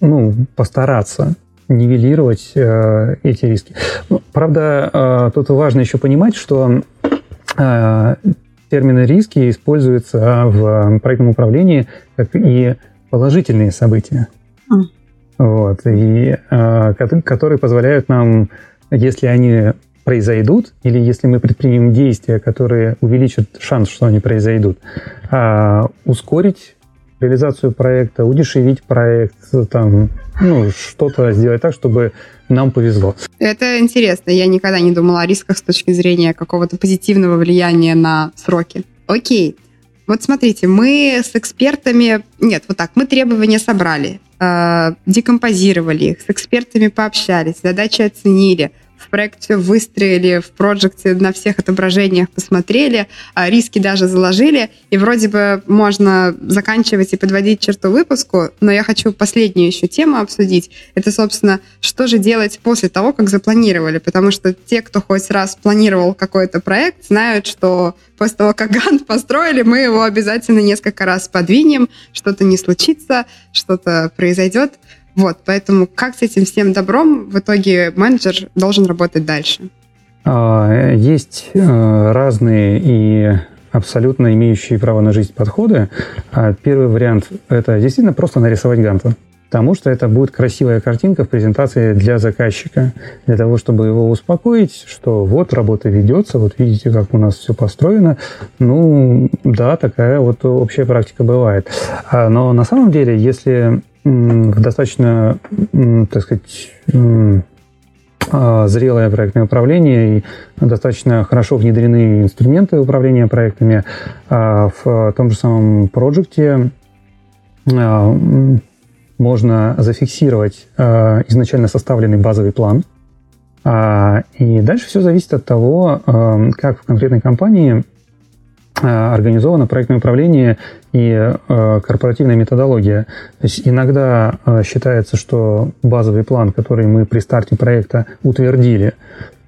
ну, постараться нивелировать э, эти риски. Ну, правда, э, тут важно еще понимать, что э, термины риски используются в проектном управлении как и положительные события. Вот, и, э, которые позволяют нам, если они произойдут, или если мы предпримем действия, которые увеличат шанс, что они произойдут, э, ускорить реализацию проекта, удешевить проект, там, ну, что-то сделать так, чтобы нам повезло. Это интересно. Я никогда не думала о рисках с точки зрения какого-то позитивного влияния на сроки. Окей. Вот смотрите, мы с экспертами... Нет, вот так, мы требования собрали, декомпозировали их, с экспертами пообщались, задачи оценили – в проекте выстроили, в проекте на всех отображениях посмотрели, а риски даже заложили, и вроде бы можно заканчивать и подводить черту выпуску, но я хочу последнюю еще тему обсудить. Это, собственно, что же делать после того, как запланировали, потому что те, кто хоть раз планировал какой-то проект, знают, что после того, как Гант построили, мы его обязательно несколько раз подвинем, что-то не случится, что-то произойдет. Вот, поэтому как с этим всем добром в итоге менеджер должен работать дальше? А, есть э, разные и абсолютно имеющие право на жизнь подходы. А, первый вариант – это действительно просто нарисовать ганта. Потому что это будет красивая картинка в презентации для заказчика, для того, чтобы его успокоить, что вот работа ведется, вот видите, как у нас все построено. Ну, да, такая вот общая практика бывает. А, но на самом деле, если в достаточно, так сказать, а, зрелое проектное управление и достаточно хорошо внедрены инструменты управления проектами. А, в том же самом проекте а, можно зафиксировать изначально составленный базовый план. И дальше все зависит от того, как в конкретной компании организовано проектное управление и э, корпоративная методология. То есть иногда э, считается, что базовый план, который мы при старте проекта утвердили,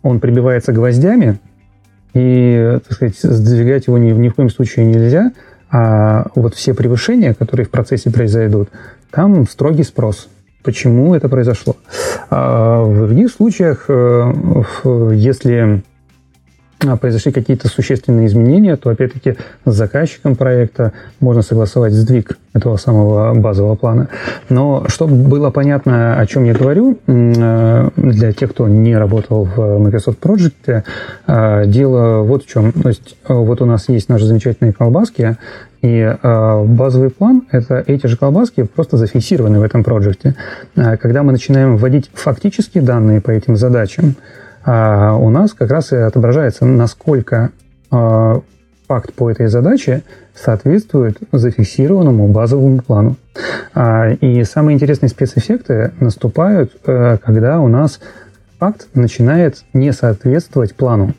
он прибивается гвоздями, и, так сказать, сдвигать его ни, ни в коем случае нельзя, а вот все превышения, которые в процессе произойдут, там строгий спрос. Почему это произошло? А в других случаях, если произошли какие-то существенные изменения, то опять-таки с заказчиком проекта можно согласовать сдвиг этого самого базового плана. Но чтобы было понятно, о чем я говорю, э, для тех, кто не работал в Microsoft Project, э, дело вот в чем. То есть э, вот у нас есть наши замечательные колбаски, и базовый план – это эти же колбаски, просто зафиксированы в этом проекте. Когда мы начинаем вводить фактические данные по этим задачам, а у нас как раз и отображается, насколько а, факт по этой задаче соответствует зафиксированному базовому плану. А, и самые интересные спецэффекты наступают, э, когда у нас факт начинает не соответствовать плану.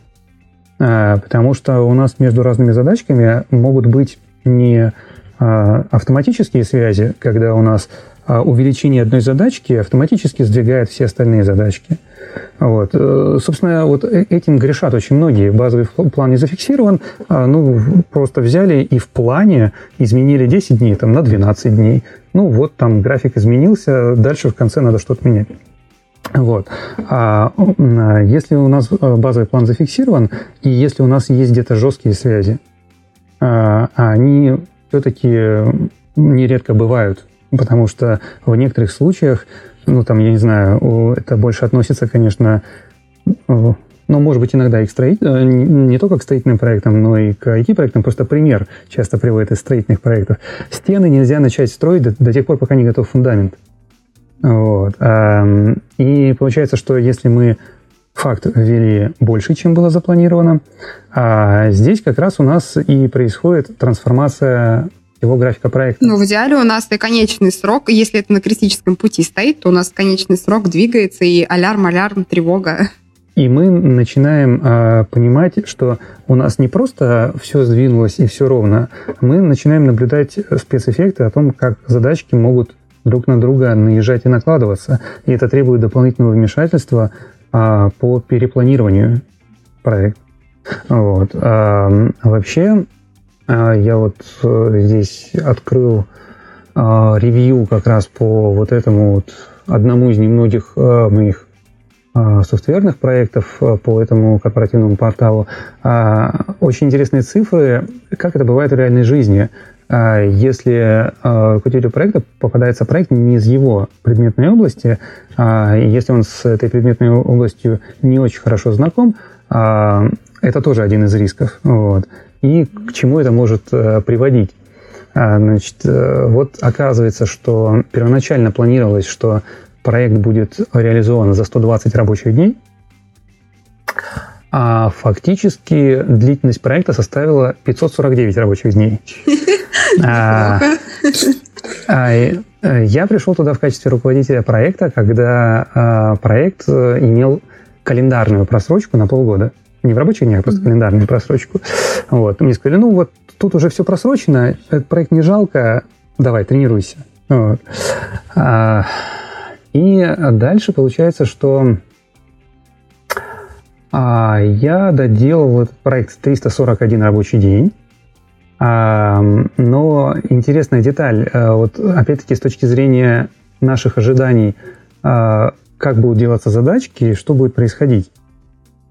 Потому что у нас между разными задачками могут быть не автоматические связи, когда у нас увеличение одной задачки автоматически сдвигает все остальные задачки. Вот. Э, собственно, вот э, этим грешат очень многие. Базовый план не зафиксирован, а, ну, просто взяли и в плане изменили 10 дней там, на 12 дней. Ну, вот там график изменился, дальше в конце надо что-то менять. Вот. А, а если у нас э, базовый план зафиксирован, и если у нас есть где-то жесткие связи, а, они все-таки нередко бывают, потому что в некоторых случаях ну, там, я не знаю, это больше относится, конечно, ну, может быть, иногда и к строить... Э, не только к строительным проектам, но и к IT-проектам. Просто пример часто приводит из строительных проектов. Стены нельзя начать строить до, до тех пор, пока не готов фундамент. Вот. И получается, что если мы факт ввели больше, чем было запланировано, а здесь как раз у нас и происходит трансформация его графика проекта. Ну, в идеале у нас и конечный срок, если это на критическом пути стоит, то у нас конечный срок двигается, и алярм, алярм, тревога. И мы начинаем э, понимать, что у нас не просто все сдвинулось и все ровно, мы начинаем наблюдать спецэффекты о том, как задачки могут друг на друга наезжать и накладываться. И это требует дополнительного вмешательства а, по перепланированию проекта. Вот. А, вообще, я вот э, здесь открыл а, ревью как раз по вот этому вот одному из немногих а, моих софтверных проектов по этому корпоративному порталу. Очень интересные цифры, как это бывает в реальной жизни. Если руководителю проекта попадается проект не из его предметной области, если он с этой предметной областью не очень хорошо знаком, это тоже один из рисков. Вот. И к чему это может э, приводить? А, значит, э, вот оказывается, что первоначально планировалось, что проект будет реализован за 120 рабочих дней, а фактически длительность проекта составила 549 рабочих дней. А, а, э, я пришел туда в качестве руководителя проекта, когда проект имел календарную просрочку на полгода не в рабочих днях, а просто календарную просрочку. Вот. Мне сказали, ну вот тут уже все просрочено, этот проект не жалко, давай, тренируйся. Вот. А, и дальше получается, что а, я доделал этот проект 341 рабочий день. А, но интересная деталь, а, вот опять-таки с точки зрения наших ожиданий, а, как будут делаться задачки, что будет происходить.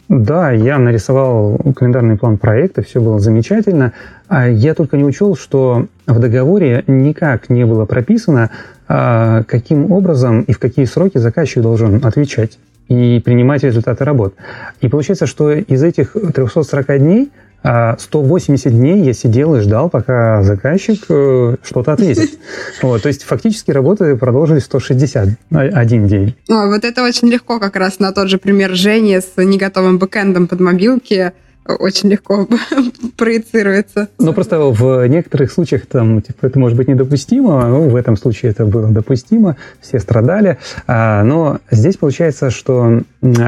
Да, я нарисовал календарный план проекта, все было замечательно. А я только не учел, что в договоре никак не было прописано, а, каким образом и в какие сроки заказчик должен отвечать и принимать результаты работ. И получается, что из этих 340 дней 180 а дней я сидел и ждал, пока заказчик э, что-то ответит. Вот, то есть фактически работы продолжились 161 день. О, вот это очень легко как раз на тот же пример Жени с неготовым бэкэндом под мобилки очень легко проецируется. Ну, просто в некоторых случаях там, типа, это может быть недопустимо, ну, в этом случае это было допустимо, все страдали, а, но здесь получается, что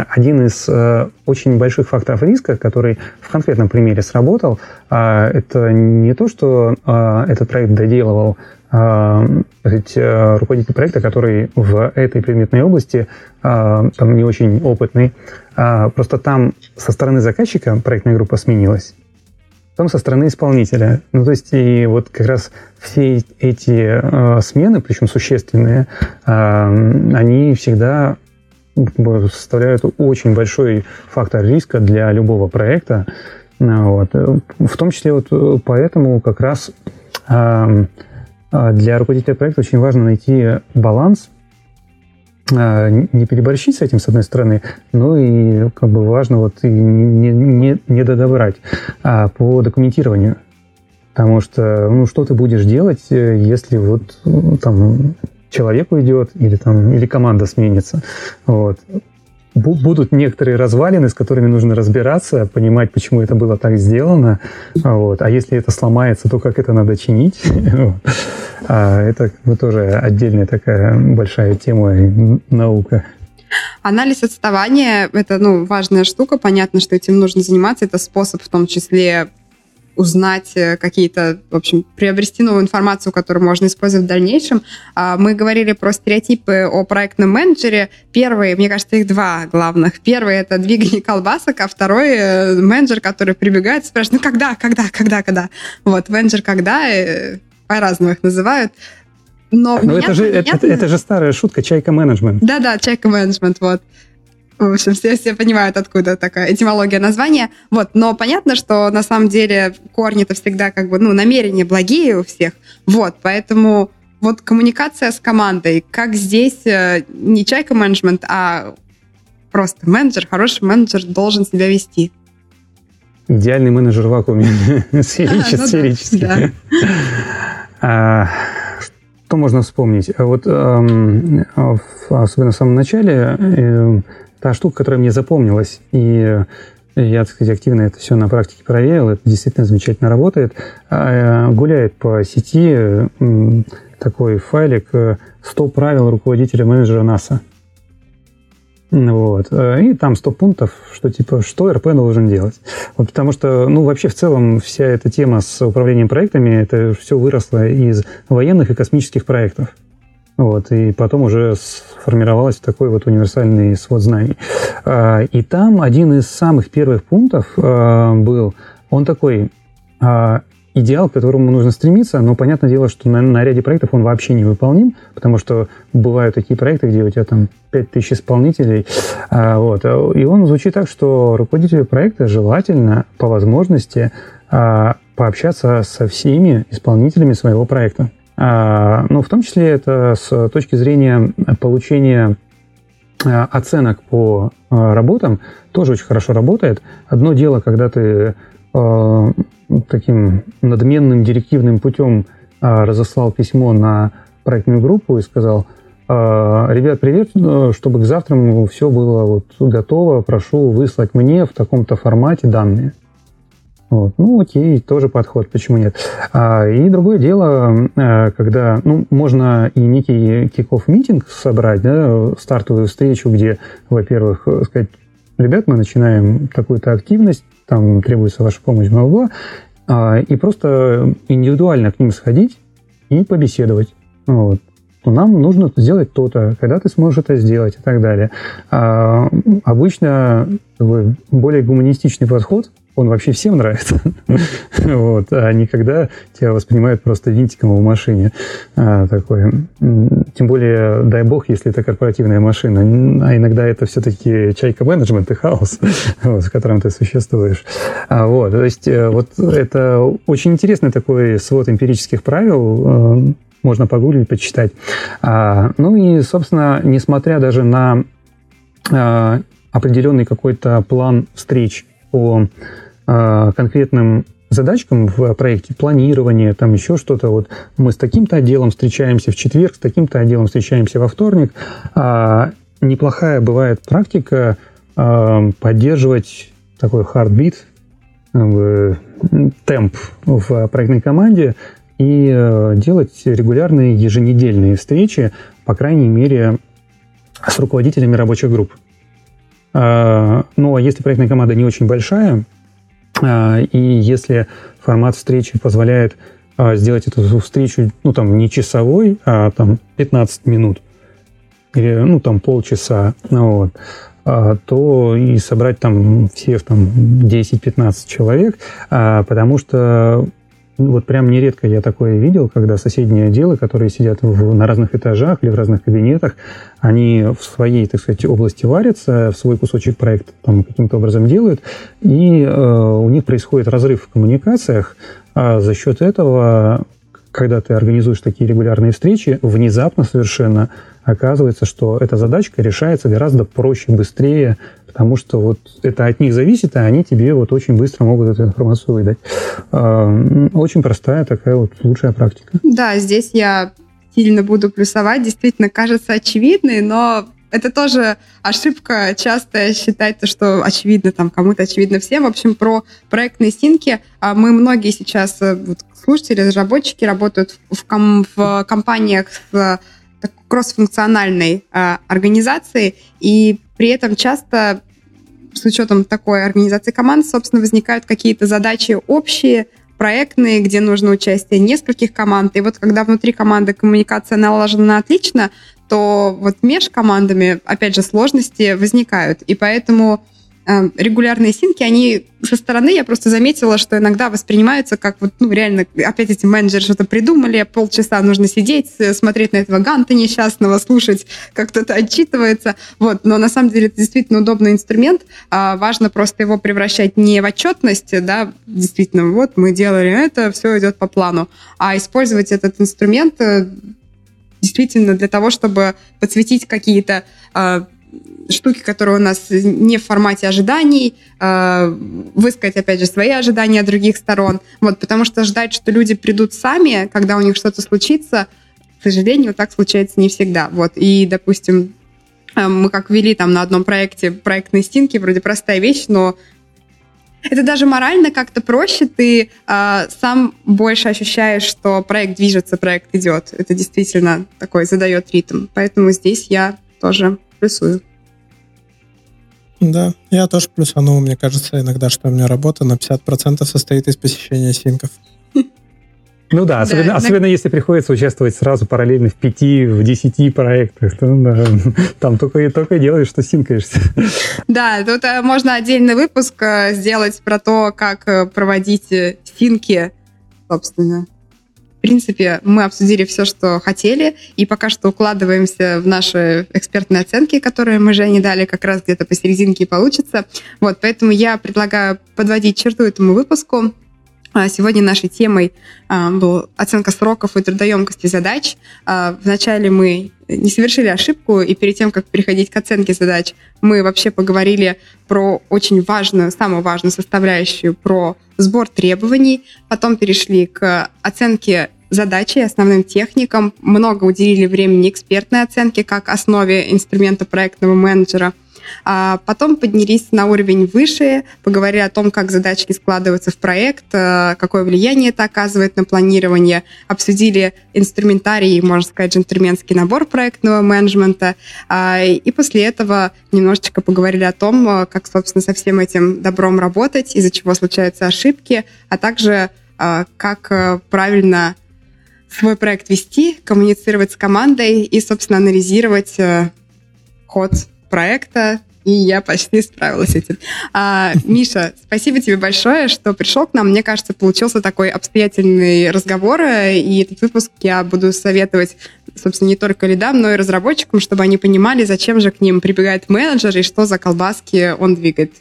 один из э, очень больших факторов риска, который в конкретном примере сработал, а, это не то, что а, этот проект доделывал сказать, э, руководитель проекта, который в этой предметной области там не очень опытный, просто там со стороны заказчика проектная группа сменилась, потом со стороны исполнителя. Ну, то есть, и вот как раз все эти э, смены, причем существенные, э, они всегда составляют очень большой фактор риска для любого проекта. Вот. В том числе вот поэтому как раз а, для руководителя проекта очень важно найти баланс, а, не переборщить с этим, с одной стороны, но и как бы важно вот и не, не, не додобрать а по документированию. Потому что, ну, что ты будешь делать, э, если вот там человек уйдет или там или команда сменится. Вот будут некоторые развалины, с которыми нужно разбираться, понимать, почему это было так сделано. Вот. А если это сломается, то как это надо чинить? А это ну, тоже отдельная такая большая тема наука. Анализ отставания – это ну, важная штука. Понятно, что этим нужно заниматься. Это способ в том числе узнать э, какие-то, в общем, приобрести новую информацию, которую можно использовать в дальнейшем. А, мы говорили про стереотипы о проектном менеджере. Первый, мне кажется, их два главных. Первый — это двигание колбасок, а второй э, — менеджер, который прибегает и спрашивает, ну когда, когда, когда, когда? Вот, менеджер когда, э, по-разному их называют. Но, Но это, же, это, это же старая шутка, чайка менеджмент. Да-да, чайка менеджмент, вот. В общем, все, все понимают, откуда такая этимология названия. Вот, но понятно, что на самом деле корни-то всегда как бы, ну, намерения благие у всех. Вот, поэтому вот коммуникация с командой, как здесь э, не чайка менеджмент, а просто менеджер, хороший менеджер должен себя вести. Идеальный менеджер в вакууме. Сферический. А, что можно вспомнить? Вот эм, особенно в самом начале эм, та штука, которая мне запомнилась, и я, так сказать, активно это все на практике проверил, это действительно замечательно работает. А, гуляет по сети такой файлик «100 правил руководителя менеджера НАСА». Вот. И там 100 пунктов, что типа, что РП должен делать. Вот потому что, ну, вообще в целом вся эта тема с управлением проектами, это все выросло из военных и космических проектов. Вот, и потом уже сформировалось такой вот универсальный свод знаний. А, и там один из самых первых пунктов а, был, он такой, а, идеал, к которому нужно стремиться, но понятное дело, что на, на ряде проектов он вообще не выполним, потому что бывают такие проекты, где у тебя там 5000 исполнителей, вот, и он звучит так, что руководителю проекта желательно по возможности пообщаться со всеми исполнителями своего проекта. А, ну, в том числе это с точки зрения получения а, оценок по а, работам тоже очень хорошо работает. Одно дело, когда ты таким надменным директивным путем разослал письмо на проектную группу и сказал, ребят, привет, чтобы к завтра все было вот готово, прошу выслать мне в таком-то формате данные. Вот. Ну, окей, тоже подход, почему нет. А, и другое дело, э, когда, ну, можно и некий киков митинг собрать, да, стартовую встречу, где, во-первых, сказать, ребят, мы начинаем такую-то активность, там требуется ваша помощь, бла а, и просто индивидуально к ним сходить и побеседовать. Вот то нам нужно сделать то-то, когда ты сможешь это сделать и так далее. А, обычно более гуманистичный подход он вообще всем нравится. вот, а не когда тебя воспринимают просто винтиком в машине. А, такое. Тем более, дай бог, если это корпоративная машина. А иногда это все-таки чайка менеджмент и хаос, вот, в котором ты существуешь. А, вот, то есть, э, вот это очень интересный такой свод эмпирических правил, э, можно погуглить, почитать. А, ну и, собственно, несмотря даже на а, определенный какой-то план встреч по конкретным задачкам в проекте, планирование, там еще что-то. Вот мы с таким-то отделом встречаемся в четверг, с таким-то отделом встречаемся во вторник. А, неплохая бывает практика а, поддерживать такой heartbeat, э, темп в проектной команде и э, делать регулярные еженедельные встречи, по крайней мере, с руководителями рабочих групп. А, ну, а если проектная команда не очень большая, а, и если формат встречи позволяет а, сделать эту встречу, ну, там, не часовой, а там 15 минут, или, ну, там, полчаса, ну, вот, а, то и собрать там всех там 10-15 человек, потому что ну, вот прям нередко я такое видел, когда соседние отделы, которые сидят в, на разных этажах или в разных кабинетах, они в своей, так сказать, области варятся, в свой кусочек проекта там каким-то образом делают, и э, у них происходит разрыв в коммуникациях, а за счет этого когда ты организуешь такие регулярные встречи, внезапно совершенно оказывается, что эта задачка решается гораздо проще, быстрее, потому что вот это от них зависит, а они тебе вот очень быстро могут эту информацию выдать. А, очень простая такая вот лучшая практика. Да, здесь я сильно буду плюсовать, действительно кажется очевидной, но это тоже ошибка часто считать, что очевидно там кому-то, очевидно всем. В общем, про проектные синки а, мы многие сейчас, э, вот, слушатели, разработчики работают в, ком- в компаниях с кроссфункциональной э, организацией, и при этом часто с учетом такой организации команд, собственно, возникают какие-то задачи общие, проектные, где нужно участие нескольких команд. И вот когда внутри команды коммуникация налажена отлично, то вот между командами, опять же, сложности возникают. И поэтому регулярные синки, они со стороны, я просто заметила, что иногда воспринимаются как вот, ну, реально, опять эти менеджеры что-то придумали, полчаса нужно сидеть, смотреть на этого ганта несчастного, слушать, как кто-то отчитывается. Вот. Но на самом деле это действительно удобный инструмент. А важно просто его превращать не в отчетность, да, действительно, вот мы делали это, все идет по плану, а использовать этот инструмент э, действительно для того, чтобы подсветить какие-то э, штуки, которые у нас не в формате ожиданий, э, высказать, опять же, свои ожидания других сторон. Вот, потому что ждать, что люди придут сами, когда у них что-то случится, к сожалению, так случается не всегда. Вот, и, допустим, мы как вели там на одном проекте проектные стинки, вроде простая вещь, но это даже морально как-то проще, ты э, сам больше ощущаешь, что проект движется, проект идет. Это действительно такой задает ритм. Поэтому здесь я тоже плюсую. Да, я тоже плюсанул. Мне кажется иногда, что у меня работа на 50% состоит из посещения синков. Ну да, особенно, да, особенно на... если приходится участвовать сразу параллельно в пяти, в десяти проектах, то да, там только, только и делаешь, что синкаешься. Да, тут э, можно отдельный выпуск э, сделать про то, как э, проводить синки, собственно. В принципе, мы обсудили все, что хотели, и пока что укладываемся в наши экспертные оценки, которые мы же не дали, как раз где-то посерединке и получится. Вот, поэтому я предлагаю подводить черту этому выпуску. А, сегодня нашей темой а, была оценка сроков и трудоемкости задач. А, вначале мы не совершили ошибку, и перед тем, как переходить к оценке задач, мы вообще поговорили про очень важную, самую важную составляющую, про сбор требований. Потом перешли к оценке задачи, основным техникам. Много уделили времени экспертной оценке как основе инструмента проектного менеджера – а потом поднялись на уровень выше, поговорили о том, как задачки складываются в проект, э, какое влияние это оказывает на планирование, обсудили инструментарий, можно сказать, джентльменский набор проектного менеджмента, а, и после этого немножечко поговорили о том, э, как, собственно, со всем этим добром работать, из-за чего случаются ошибки, а также э, как правильно свой проект вести, коммуницировать с командой и, собственно, анализировать ход проекта, и я почти справилась с этим. А, Миша, спасибо тебе большое, что пришел к нам. Мне кажется, получился такой обстоятельный разговор, и этот выпуск я буду советовать, собственно, не только лидам, но и разработчикам, чтобы они понимали, зачем же к ним прибегает менеджер и что за колбаски он двигает.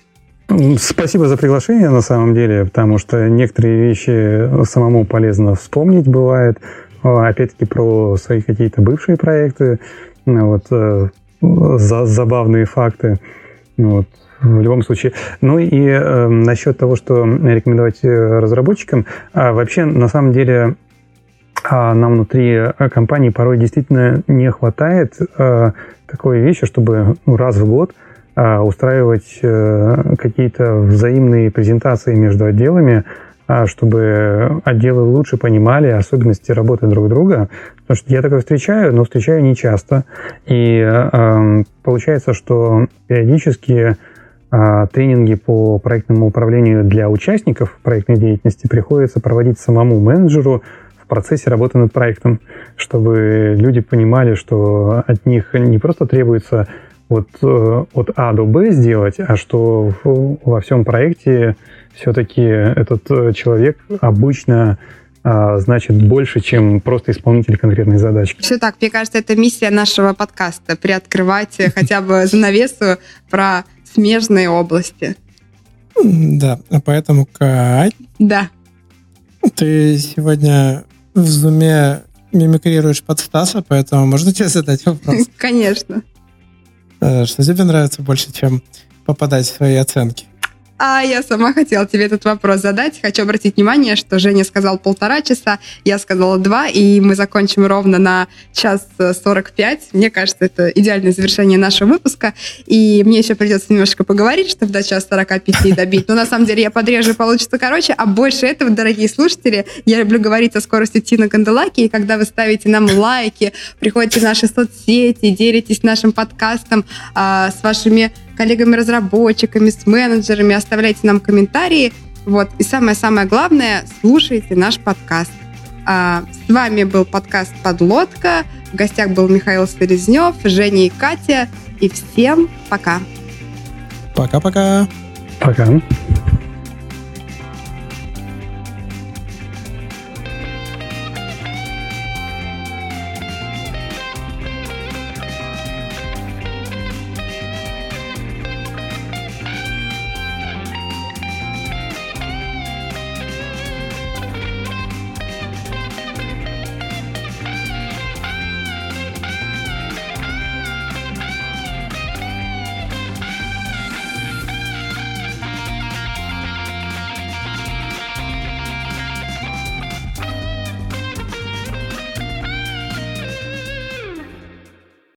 Спасибо за приглашение, на самом деле, потому что некоторые вещи самому полезно вспомнить бывает. Опять-таки про свои какие-то бывшие проекты. Вот, э, за, забавные факты. Вот. В любом случае. Ну и э, насчет того, что рекомендовать э, разработчикам, а вообще на самом деле а нам внутри э, компании порой действительно не хватает э, такой вещи, чтобы ну, раз в год э, устраивать э, какие-то взаимные презентации между отделами, а, чтобы отделы лучше понимали особенности работы друг друга. Потому что я такое встречаю, но встречаю не часто. И э, получается, что периодически э, тренинги по проектному управлению для участников проектной деятельности приходится проводить самому менеджеру в процессе работы над проектом, чтобы люди понимали, что от них не просто требуется вот э, от А до Б сделать, а что во всем проекте все-таки этот э, человек обычно значит больше, чем просто исполнитель конкретной задачки. Все так. Мне кажется, это миссия нашего подкаста — приоткрывать хотя бы занавесу про смежные области. Да, а поэтому, Кать... Да. Ты сегодня в зуме мимикрируешь под Стаса, поэтому можно тебе задать вопрос? Конечно. Э, что тебе нравится больше, чем попадать в свои оценки? А я сама хотела тебе этот вопрос задать. Хочу обратить внимание, что Женя сказал полтора часа, я сказала два, и мы закончим ровно на час сорок пять. Мне кажется, это идеальное завершение нашего выпуска. И мне еще придется немножко поговорить, чтобы до час сорока пяти добить. Но на самом деле я подрежу, получится короче. А больше этого, дорогие слушатели, я люблю говорить о скорости Тина Канделаки. И когда вы ставите нам лайки, приходите в наши соцсети, делитесь нашим подкастом а, с вашими коллегами-разработчиками, с менеджерами, оставляйте нам комментарии. Вот. И самое-самое главное, слушайте наш подкаст. А, с вами был подкаст «Подлодка». В гостях был Михаил Селезнев, Женя и Катя. И всем пока. Пока-пока. Пока. -пока. пока.